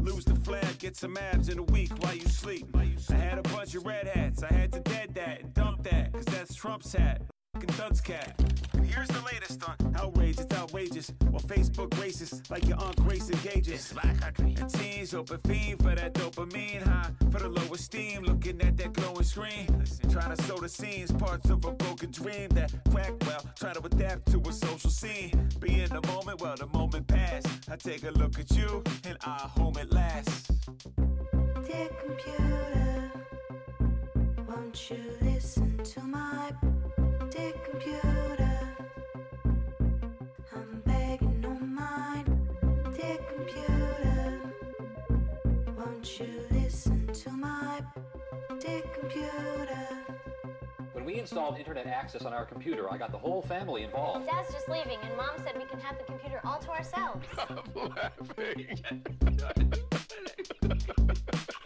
Lose the flag, get some abs in a week while you sleep. I had a bunch of red hats, I had to dead that and dump that, cause that's Trump's hat. Fucking dunce cat. And here's the latest on outrage, it's outrageous. While Facebook racist, like your Aunt Grace engages. And teens open fiend for that dopamine high, for the low esteem, looking at that glowing screen. Listen. Trying to sow the scenes, parts of a broken dream that crack well, try to adapt to a social scene. Be in the moment, well, the moment passed. I take a look at you, and I home at last. dear computer? Won't you listen to my When we installed internet access on our computer, I got the whole family involved. Dad's just leaving, and Mom said we can have the computer all to ourselves. <laughs> Push <laughs>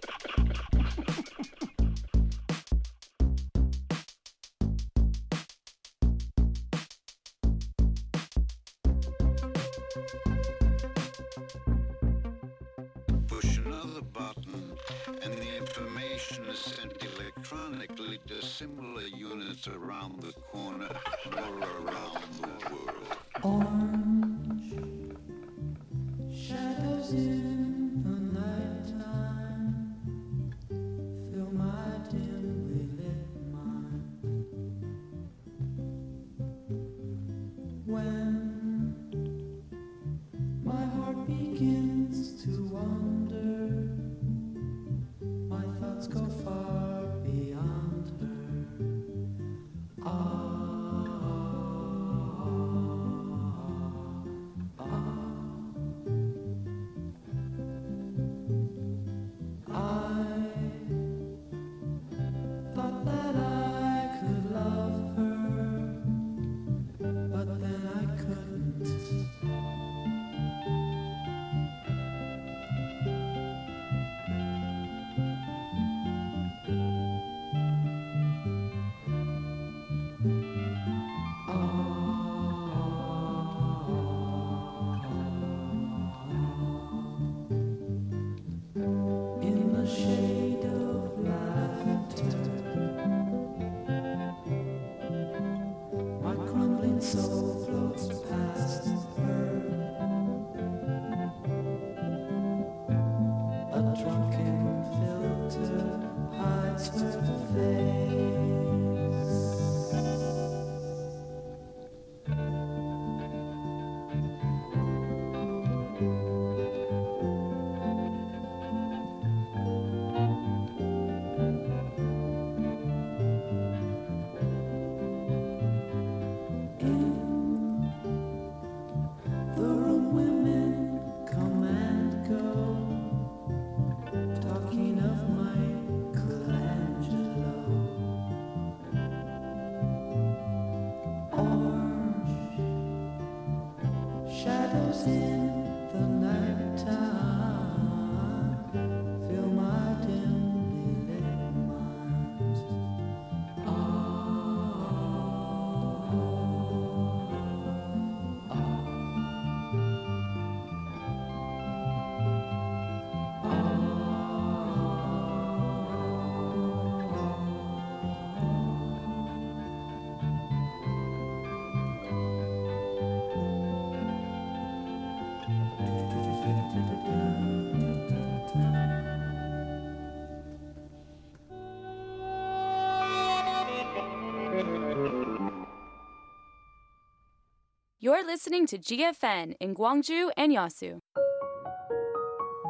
You're listening to GFN in Gwangju and Yasu.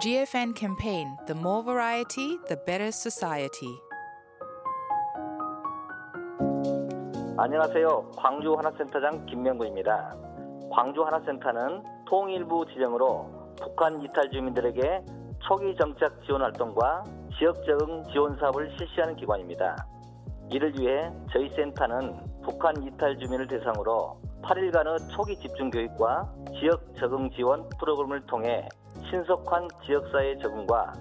GFN campaign The more variety, the better society. 안녕하세요. 광주 하나센터장 김명구입니다. 광주 하나센터는 통일부 지정으로 북한 이탈 주민들에게 초기 정착 지원 활동과 지역 적응 지원 사업을 실시하는 기관입니다. 이를 위해 저희 센터는 북한 이탈 주민을 대상으로 8일간의 초기 집중 교육과 지역 적응 지원 프로그램을 통해 신속한 지역사회 적응과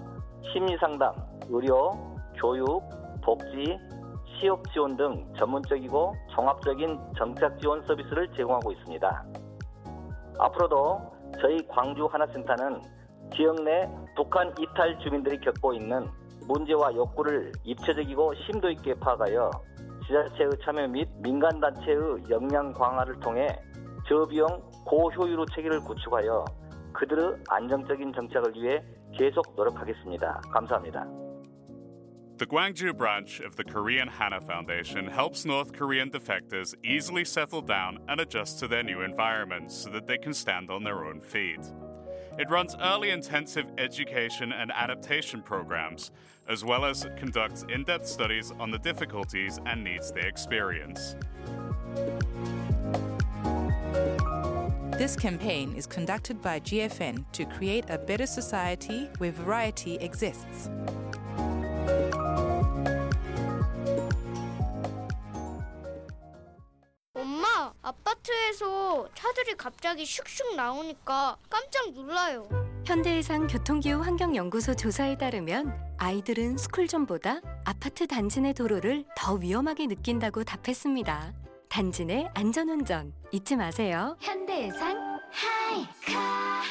심리 상담, 의료, 교육, 복지, 취업 지원 등 전문적이고 종합적인 정착 지원 서비스를 제공하고 있습니다. 앞으로도 저희 광주 하나센터는 지역 내 북한 이탈 주민들이 겪고 있는 문제와 욕구를 입체적이고 심도 있게 파악하여 지자체의 참여 및 민간단체의 역량 강화를 통해 저비용 고효율의 체계를 구축하여 그들의 안정적인 정착을 위해 계속 노력하겠습니다. 감사합니다. The Gwangju branch of the Korean Hana Foundation helps North Korean defectors easily settle down and adjust to their new environments so that they can stand on their own feet. It runs early intensive education and adaptation programs, as well as conducts in depth studies on the difficulties and needs they experience. This campaign is conducted by GFN to create a better society where variety exists. 엄마, 아파트에서 차들이 갑자기 슉슉 나오니까 깜짝 놀라요. 현대해상 교통기후 환경연구소 조사에 따르면 아이들은 스쿨존보다 아파트 단지 내 도로를 더 위험하게 느낀다고 답했습니다. 단지 내 안전운전 잊지 마세요. 현대해상 하이카.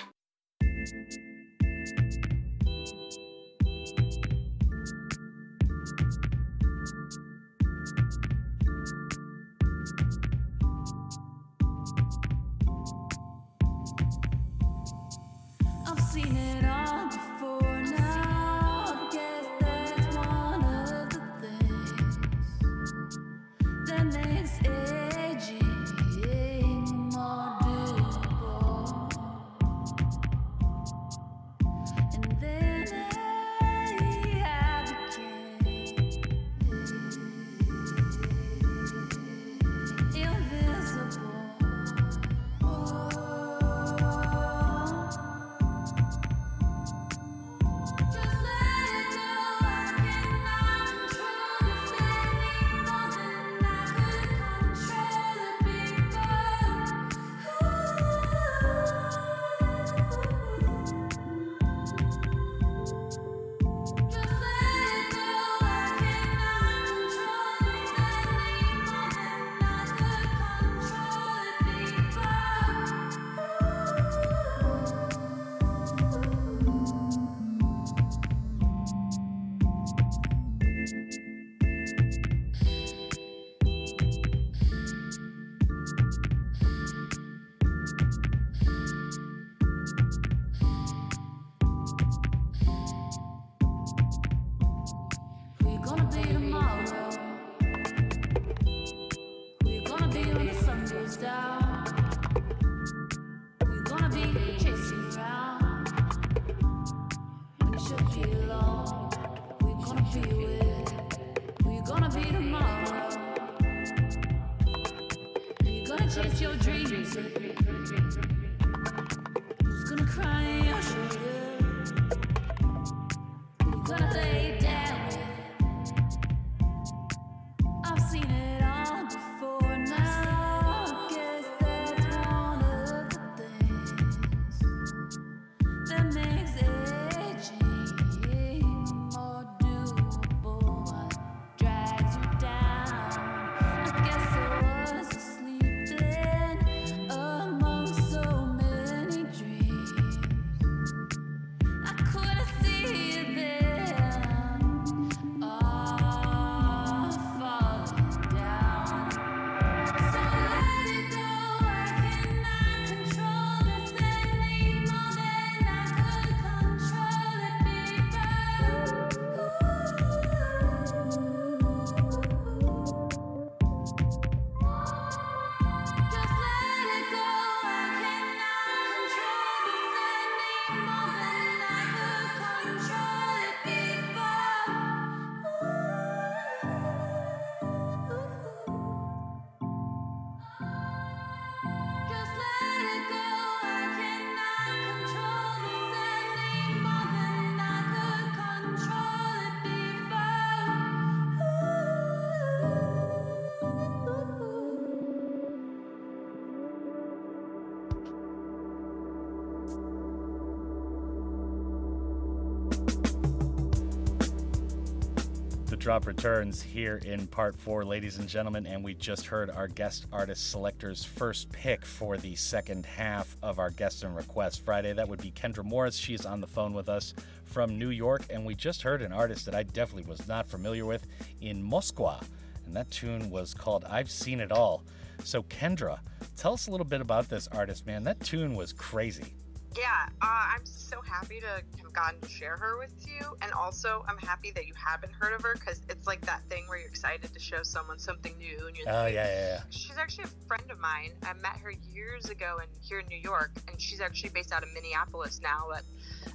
Drop returns here in part four, ladies and gentlemen, and we just heard our guest artist selector's first pick for the second half of our guest and request Friday. That would be Kendra Morris. She is on the phone with us from New York, and we just heard an artist that I definitely was not familiar with in Moskwa, and that tune was called I've Seen It All. So, Kendra, tell us a little bit about this artist, man. That tune was crazy. Yeah, uh, I'm so happy to gotten to share her with you, and also I'm happy that you haven't heard of her because it's like that thing where you're excited to show someone something new, and you're Oh, like, yeah, yeah, yeah. She's actually a friend of mine. I met her years ago in here in New York, and she's actually based out of Minneapolis now. But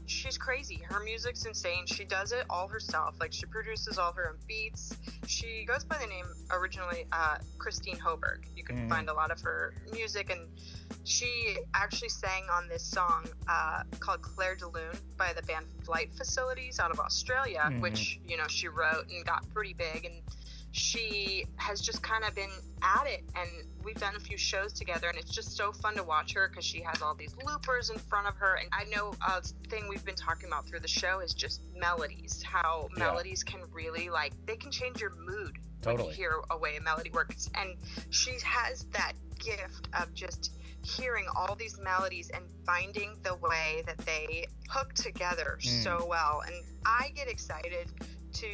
she's crazy. Her music's insane. She does it all herself. Like she produces all her own beats. She goes by the name originally uh, Christine Hoberg. You can Mhm. find a lot of her music, and she actually sang on this song uh, called Clair de Lune by the band Flight Facilities out of Australia, Mhm. which you know she wrote and got pretty big and she has just kind of been at it and we've done a few shows together and it's just so fun to watch her because she has all these loopers in front of her and i know a thing we've been talking about through the show is just melodies how Yeah. melodies can really like they can change your mood when Totally. you hear a way a melody works and she has that gift of just hearing all these melodies and finding the way that they hook together Mm. so well and i get excited to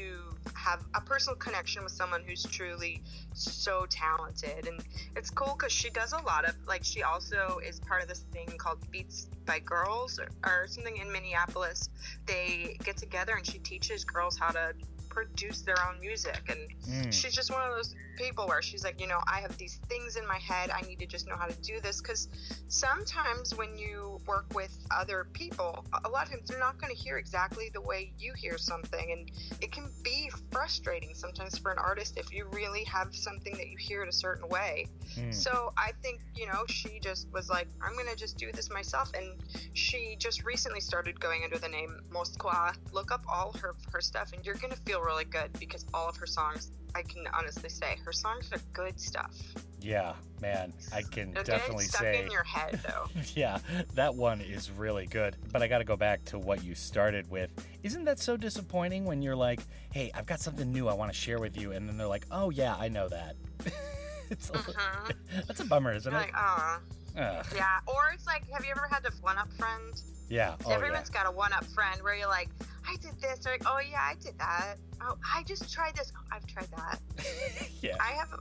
have a personal connection with someone who's truly so talented and it's cool because she does a lot of like she also is part of this thing called beats by girls or, or something in minneapolis they get together and she teaches girls how to produce their own music and Mm. she's just one of those people where she's like you know i have these things in my head. I need to just know how to do this. Because sometimes when you work with other people a lot of times they're not going to hear exactly the way you hear something. And it can be frustrating sometimes for an artist if you really have something that you hear it a certain way. Mm. so i think you know she just was like i'm going to just do this myself. And she just recently started going under the name moskwa look up all her her stuff and you're going to feel really good because all of her songs i can honestly say her songs are good stuff Yeah, man, I can definitely get stuck say. in your head though <laughs> yeah, that one is really good. But I got to go back to what you started with. Isn't that so disappointing when you're like, hey, I've got something new I want to share with you? And then they're like, oh, yeah, I know that. <laughs> it's a, Mhm. <laughs> That's a bummer, isn't You're it? like Ugh. yeah or it's like have you ever had a one-up friend Yeah. Oh, yeah. Everyone's got a one-up friend where you're like, I did this. Like, oh yeah, I did that. Oh, I just tried this. Oh, I've tried that. <laughs> Yeah. I have. <laughs>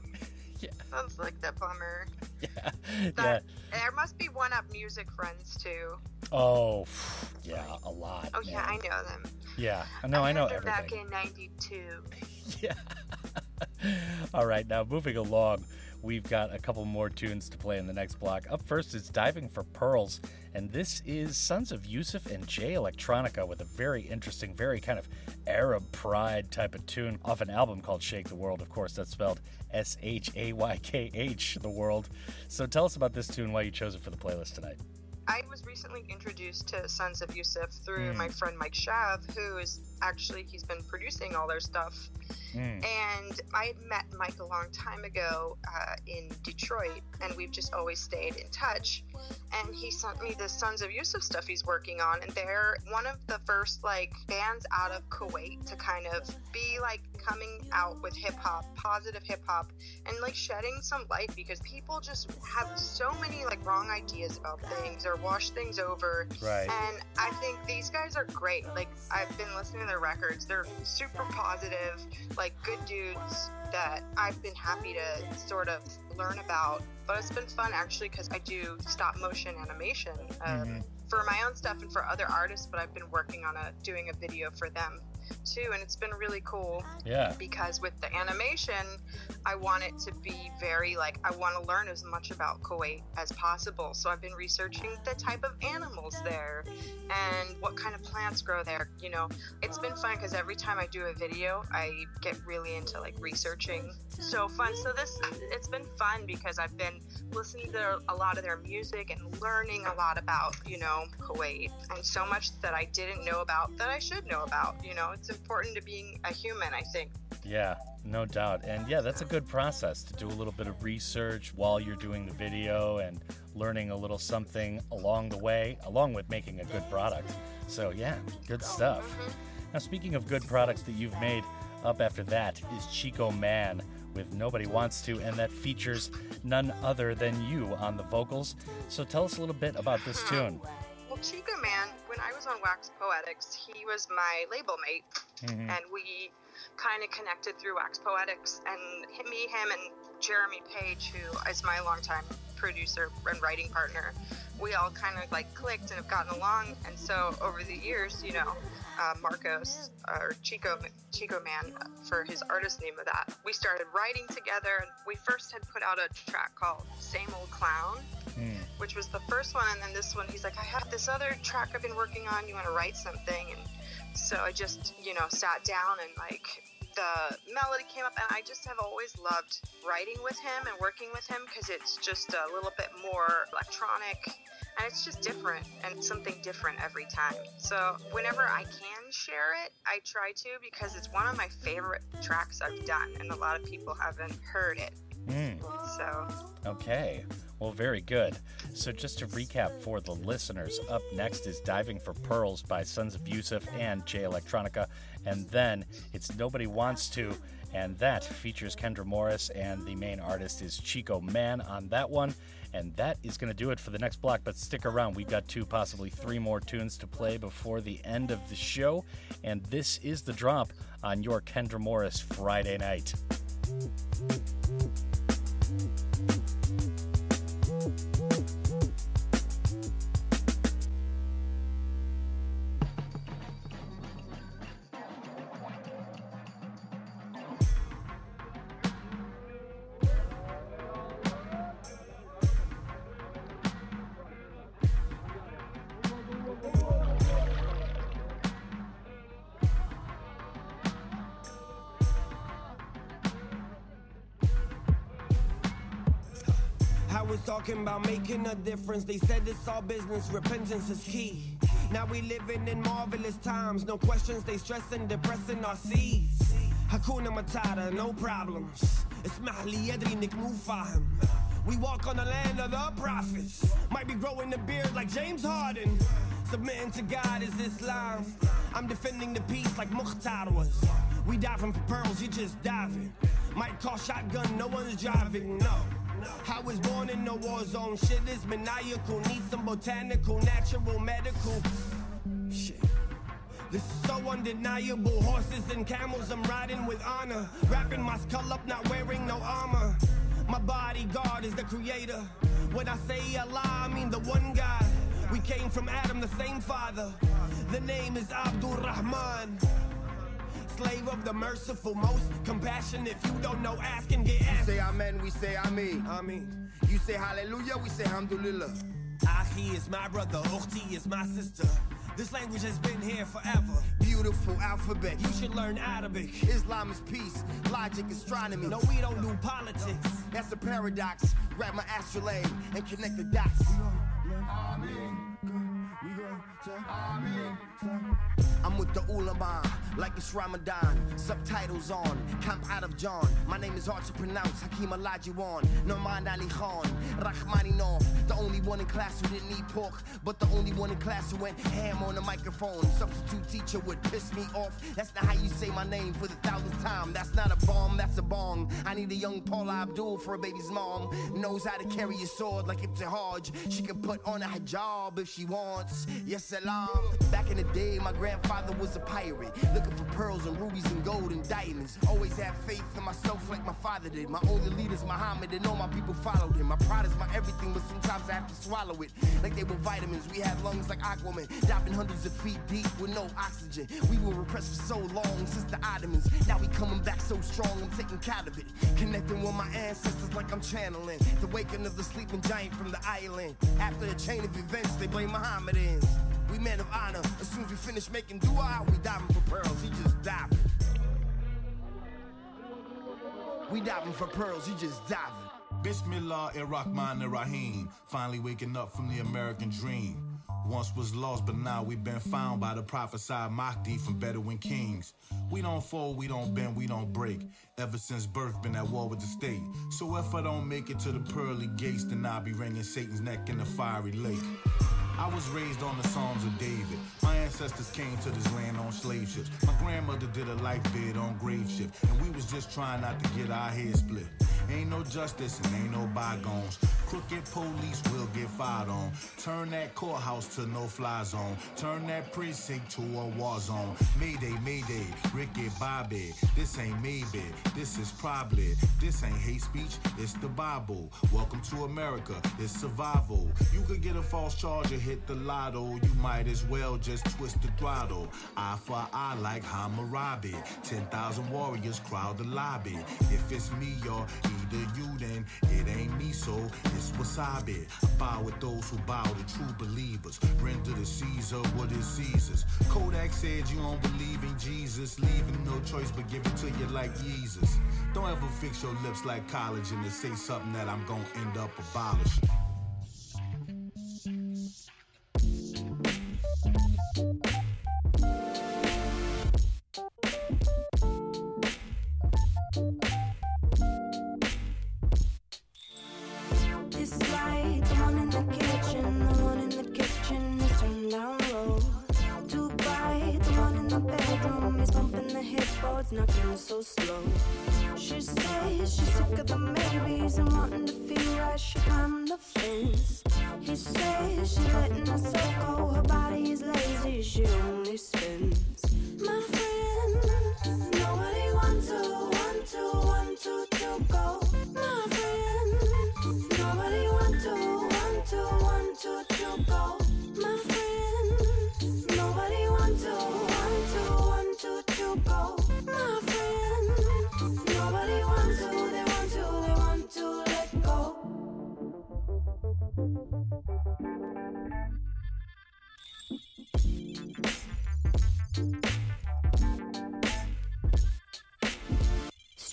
Yeah. Sounds like the bummer. yeah. <laughs> That, There must be one-up music friends too. Oh, <sighs> yeah, a lot. Oh yeah. I know them. Yeah. No, I know They're everything. back in '92. yeah. All right, now moving along, we've got a couple more tunes to play in the next block. Up first is Diving for Pearls, and this is Sons of Yusuf and Jay Electronica with a very interesting, very kind of Arab pride type of tune off an album called Shaykh the World. Of course, that's spelled S H A Y K H, the world. So tell us about this tune, why you chose it for the playlist tonight. I was recently introduced to Sons of Yusuf through Mm. my friend Mike Shav, who is actually he's been producing all their stuff. Mm. And I had met Mike a long time ago uh, in Detroit, and we've just always stayed in touch. And he sent me the Sons of Yusuf stuff he's working on, and they're one of the first like bands out of Kuwait to kind of be like coming out with hip hop, positive hip hop, and like shedding some light because people just have so many like wrong ideas about things or wash things over. Right. And I think these guys are great. Like I've been listening to their records. They're super positive, like good dudes that I've been happy to sort of learn about. But it's been fun actually because I do stop motion animation um, for my own stuff and for other artists. But I've been working on a doing a video for them too, and it's been really cool. Yeah. Because with the animation, I want it to be very like I want to learn as much about Kuwait as possible. So I've been researching the type of animals there and what kind of plants grow there. You know, it's been fun because every time I do a video, I get really into like researching. So fun. So this it's been fun because I've been listening to a lot of their music and learning a lot about you know Kuwait and so much that I didn't know about that I should know about. You know, it's important to being a human. I think. Yeah, no doubt. And yeah, that's a good process to do a little bit of research while you're doing the video and learning a little something along the way, along with making a good product. So yeah, good stuff. Mm-hmm. Now, speaking of good products that you've made, Up after that is Chico Mann with Nobody Wants to, and that features none other than you on the vocals. So tell us a little bit about this uh-huh. tune. Well, Chico Mann, when I was on Wax Poetics, he was my label mate, Mhm. and we kind of connected through Wax Poetics. And me, him, and Jeremy Page, who is my longtime producer and writing partner, we all kind of like clicked and have gotten along. And so over the years, you know, uh, Marcos or Chico Chico Mann for his artist name of that, we started writing together. And we first had put out a track called "Same Old Clown." Which was the first one and then this one he's like i have this other track i've been working on you want to write something and so i just you know sat down and like the melody came up and i just have always loved writing with him and working with him because it's just a little bit more electronic and it's just different and something different every time so whenever i can share it i try to because it's one of my favorite tracks i've done and a lot of people haven't heard it Mm. so Okay. Well, very good. So, just to recap for the listeners, up next is Diving for Pearls by Sons of Yusuf and Jay Electronica. And then it's Nobody Wants to, and that features Kendra Morris, and the main artist is Chico Mann on that one. And that is going to do it for the next block. But stick around. We've got two, possibly three more tunes to play before the end of the show. And this is the drop on your Kendra Morris Friday night. talking about making a difference. They said it's all business, repentance is key. Now we living in marvelous times. No questions, they stressing, depressing our seeds. Hakuna Matata, no problems. اسمح لي يدري انك مو فاهم. We walk on the land of the prophets. Might be growing the beard like James Harden. Submitting to God is Islam. I'm defending the peace like Mukhtar was. We diving for pearls, you just diving. Might call shotgun, no one's driving, no. I was born in a war zone. Shit is maniacal. Need some botanical, natural, medical. Shit. This is so undeniable. Horses and camels, I'm riding with honor. Wrapping my skull up, not wearing no armor. My bodyguard is the creator. When I say Allah, I mean the one God. We came from Adam, the same father. The name is Abdul Rahman. Slave of the merciful, most compassionate. If you don't know, ask and get asked. say amen, we say amen. Amen. You say hallelujah, we say alhamdulillah. Ahi is my brother, Ukhti is my sister. This language has been here forever. Beautiful alphabet. You should learn Arabic. Islam is peace, logic, astronomy. No, we don't do politics. That's a paradox. Grab my astrolabe and connect the dots. I'm with the ulama, like it's Ramadan. Subtitles on, camp out of John. My name is hard to pronounce, Hakeem Olajuwon. Norman Ali Khan, Rachmaninoff. The only one in class who didn't eat pork, but the only one in class who went ham on the microphone. Substitute teacher would piss me off. That's not how you say my name for the thousandth time. That's not a bomb, that's a bong. I need a young Paula Abdul for a baby's mom. Knows how to carry a sword like Ibn Hajj. She can put on a hijab if she wants. Yes, Back in the day, my grandfather was a pirate. Looking for pearls and rubies and gold and diamonds. Always had faith in myself like my father did. My only leader's Muhammad and all my people followed him. My pride is my everything, but sometimes I have to swallow it. Like they were vitamins. We had lungs like Aquaman. Diving hundreds of feet deep with no oxygen. We were repressed for so long since the Ottomans. Now we coming back so strong, I'm taking care of it. Connecting with my ancestors like I'm channeling. The waking of the sleeping giant from the island. After a chain of events, they blame Mohammedans. We men of honor. As soon as we finish making dua, we diving for pearls. He just diving. We diving for pearls. He just diving. Bismillah Rahman Rahim. Finally waking up from the American dream. Once was lost, but now we've been found by the prophesied Mahdi from Bedouin kings. We don't fold, we don't bend, we don't break. Ever since birth, been at war with the state. So if I don't make it to the pearly gates, then I'll be ringing Satan's neck in the fiery lake. I was raised on the Psalms of David. My ancestors came to this land on slave ships. My grandmother did a life bid on grave shift. And we was just trying not to get our heads split. Ain't no justice and ain't no bygones. Crooked police will get fired on. Turn that courthouse to no fly zone. Turn that precinct to a war zone. Mayday, Mayday, Ricky Bobby. This ain't maybe, this is probably. This ain't hate speech, it's the Bible. Welcome to America, it's survival. You could get a false charge or hit the lotto. You might as well just twist the throttle. Eye for eye like Hammurabi. 10,000 warriors crowd the lobby. If it's me or either you, then it ain't me, so it's wasabi. I bow with those who bow to true believers. Render to Caesar what is Caesar's. Kodak said you don't believe in Jesus. Leaving no choice but give it to you like Jesus. Don't ever fix your lips like college and to say something that I'm gonna end up abolishing. This light, the one in the kitchen, the one in the kitchen is turned down headboards, knocking so slow. She says she's sick of the maybes and wanting to feel right. She climbed the fence. He says she's letting herself go. Her body is lazy, she only spins. My friend, nobody wants to, want to, want to, to go. My friend, nobody wants to, want to, want to, to go. My friend, nobody wants to, want to, want to, to go.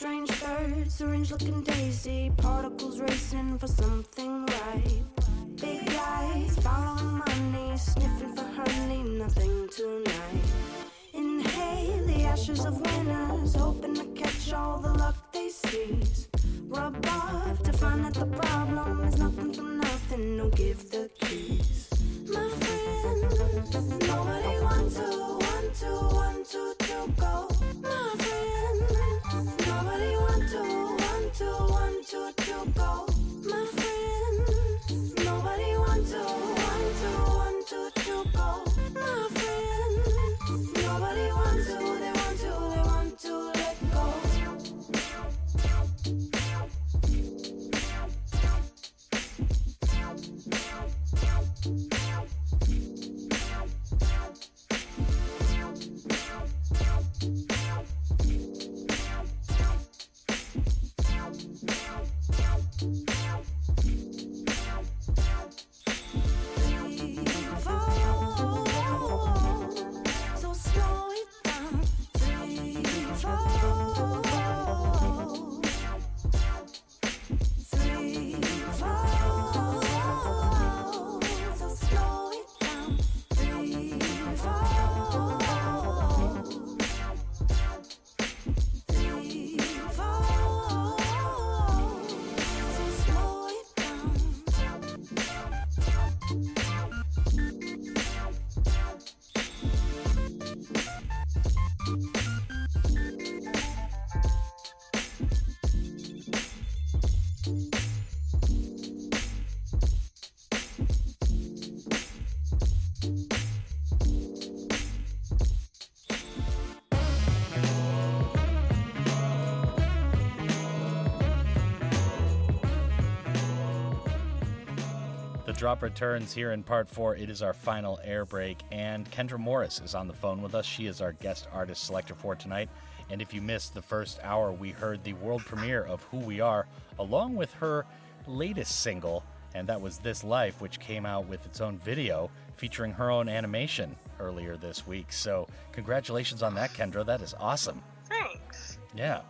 Strange birds, orange looking daisy, particles racing for something right. Big eyes, following money, sniffing for honey, nothing tonight. Inhale the ashes of winners, hoping to catch all the luck they seize. Rub off to find that the problem is nothing from nothing, no give the keys. My friend, nobody wants to, want to, want to, to go. To, want to, to go. Drop returns here in part four. It is our final air break, and Kendra Morris is on the phone with us. She is our guest artist selector for tonight. And if you missed the first hour, we heard the world premiere of Who We Are, along with her latest single, and that was This Life, which came out with its own video featuring her own animation earlier this week. So, congratulations on that, Kendra. That is awesome. Thanks. Yeah.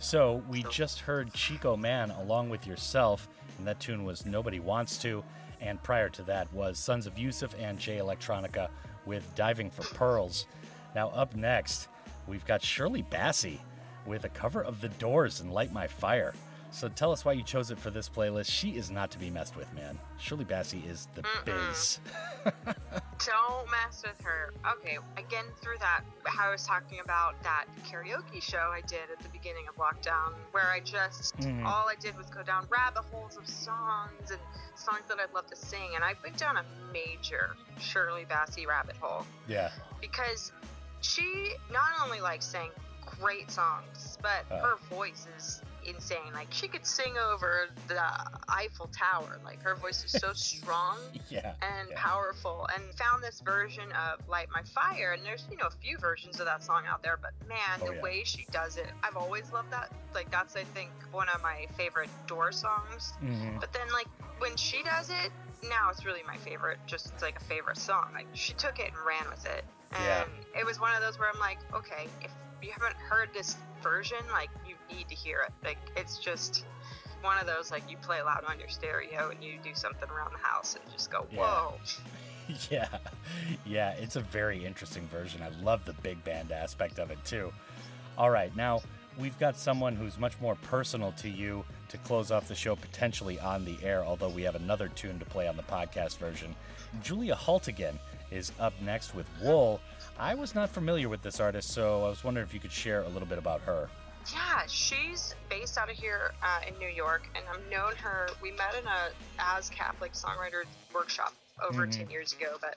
So we just heard Chico Mann along with yourself, and that tune was Nobody Wants to. And prior to that was Sons of Yusuf and Jay Electronica with Diving for Pearls. Now, up next, we've got Shirley Bassey with a cover of The Doors and Light My Fire. So tell us why you chose it for this playlist. She is not to be messed with, man. Shirley Bassey is the biz. <laughs> Don't mess with her. Okay, again through that, how I was talking about that karaoke show I did at the beginning of lockdown, where I just Mhm. all I did was go down rabbit holes of songs and songs that I'd love to sing, and I went down a major Shirley Bassey rabbit hole Yeah. because she not only like sang great songs, but Uh. her voice is insane. Like she could sing over the Eiffel Tower. Like her voice is so <laughs> strong Yeah. and powerful. And found this version of Light My Fire, and there's you know a few versions of that song out there, but man, Oh, the yeah. way she does it, I've always loved that. Like that's I think one of my favorite Door songs. Mhm. But then like when she does it, now it's really my favorite. Just it's like a favorite song. Like she took it and ran with it, and Yeah. it was one of those where I'm like, okay, if you haven't heard this version, like you need to hear it. Like it's just one of those like you play loud on your stereo and you do something around the house and just go, whoa. <laughs> yeah. Yeah, it's a very interesting version. I love the big band aspect of it too. All right, now we've got someone who's much more personal to you to close off the show potentially on the air, although we have another tune to play on the podcast version. Julia Haltigan is up next with Wool. I was not familiar with this artist, so I was wondering if you could share a little bit about her. Yeah, she's based out of here uh, in New York, and I've known her. We met in a ASCAP songwriter workshop over Mhm. 10 years ago, but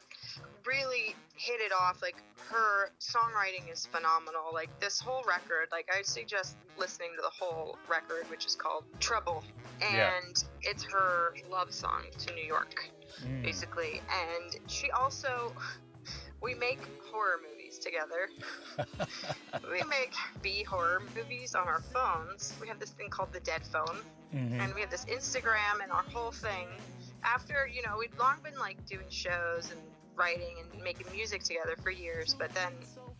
really hit it off. Like, her songwriting is phenomenal. Like, this whole record, like, I suggest listening to the whole record, which is called Trouble. And Yeah. it's her love song to New York, Mm. basically. And she also, we make horror movies together <laughs> we make B horror movies on our phones. We have this thing called the Dead Phone, Mhm. and we have this Instagram and our whole thing. After you know, we'd long been like doing shows and writing and making music together for years, but then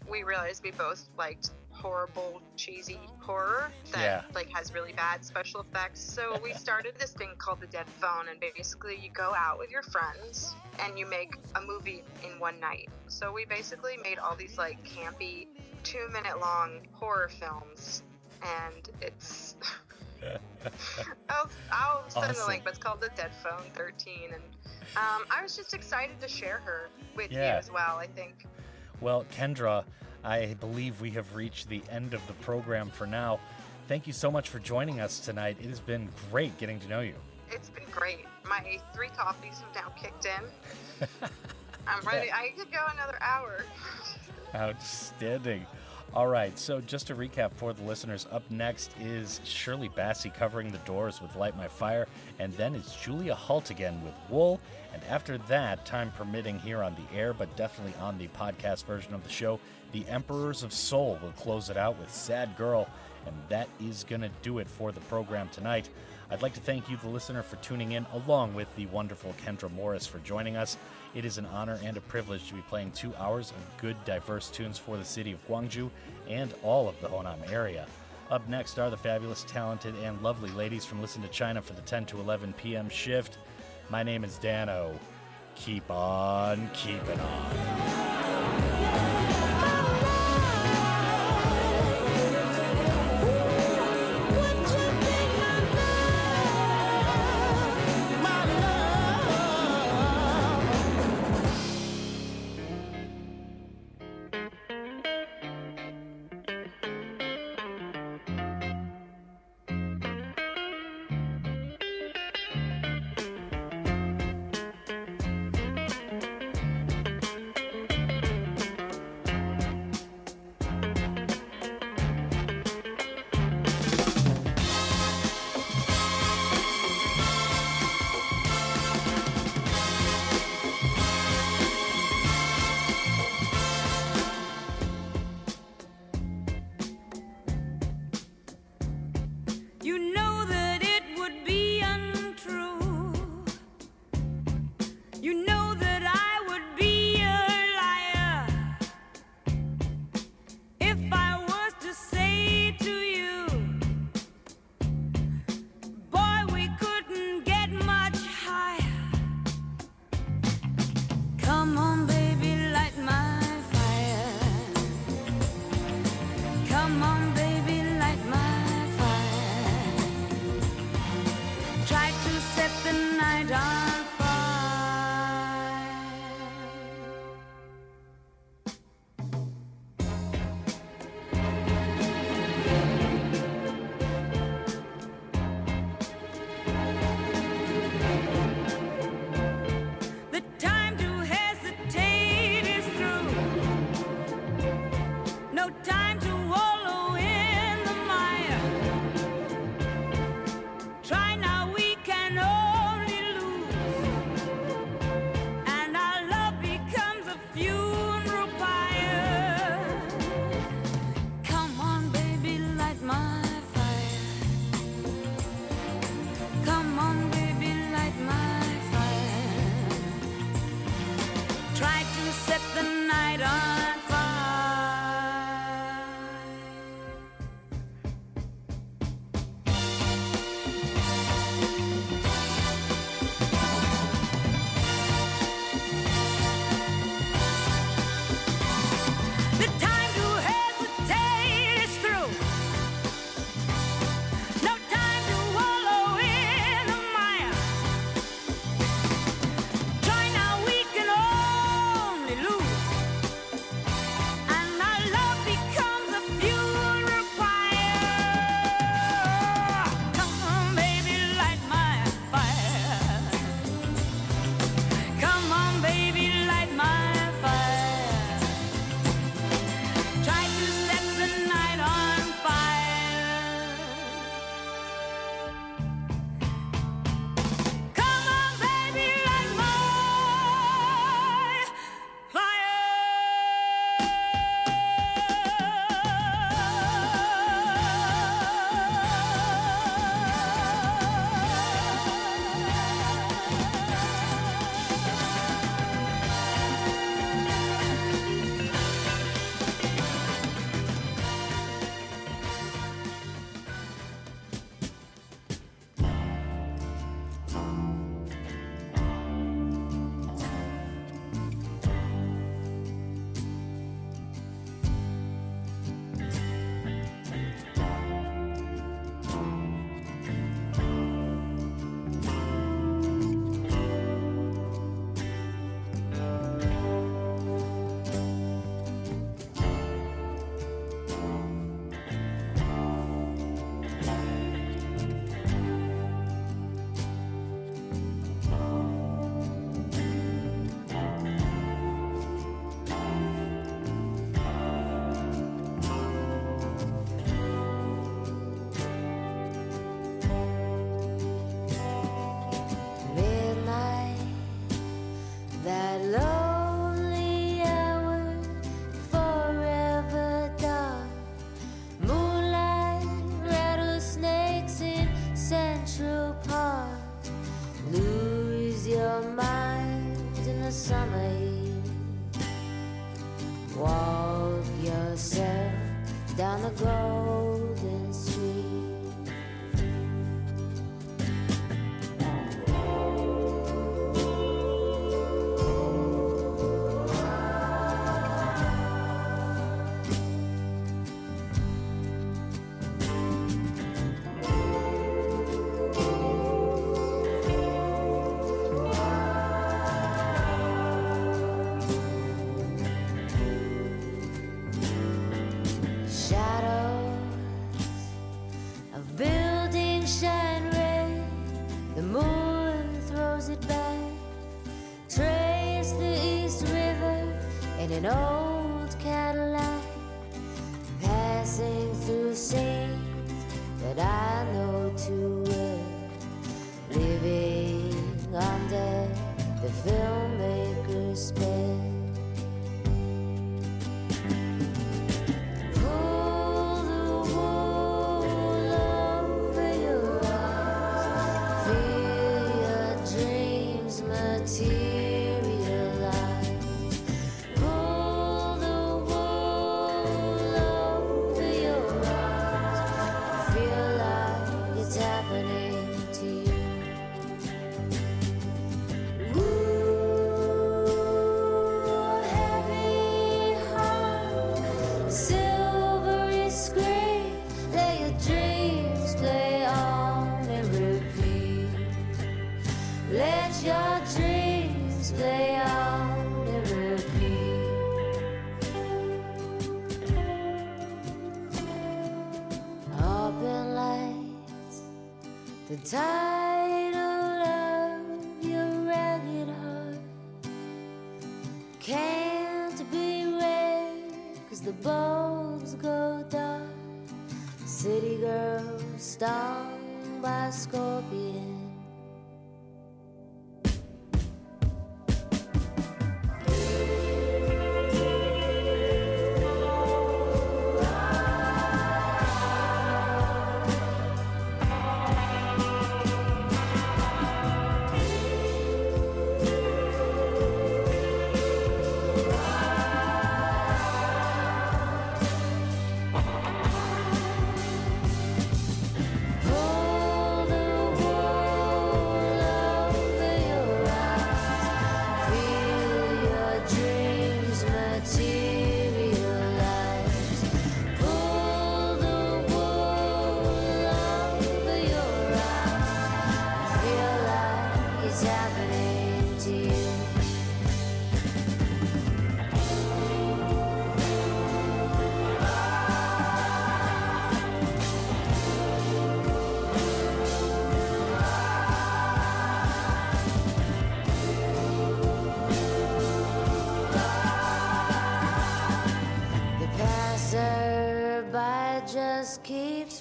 we realized we both liked horrible, cheesy horror that Yeah. like has really bad special effects. So we <laughs> started this thing called the Dead Phone, and basically you go out with your friends and you make a movie in one night. So we basically made all these like campy, two minute long horror films, and it's. I'll, <laughs> I'll send the link, but it's called the Dead Phone 13, and um, I was just excited to share her with you as well. I think Well, Kendra, I believe we have reached the end of the program for now. Thank you so much for joining us tonight. It has been great getting to know you. it's been great. My three coffees have now kicked in. <laughs> I'm ready. I could go another hour. Outstanding. All right, so just to recap for the listeners, up next is Shirley Bassey covering the doors with Light My Fire, and then it's Julia Haltigan with Wool. And after that, time permitting here on the air, but definitely on the podcast version of the show, the Emperors of Soul will close it out with Sad Girl. And that is going to do it for the program tonight. I'd like to thank you, the listener, for tuning in, along with the wonderful Kendra Morris for joining us. It is an honor and a privilege to be playing two hours of good, diverse tunes for the city of Gwangju and all of the Honam area. Up next are the fabulous, talented, and lovely ladies from Listen to China for the 10 to 11 p.m. shift. My name is Dano. Keep on keeping on.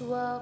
soir.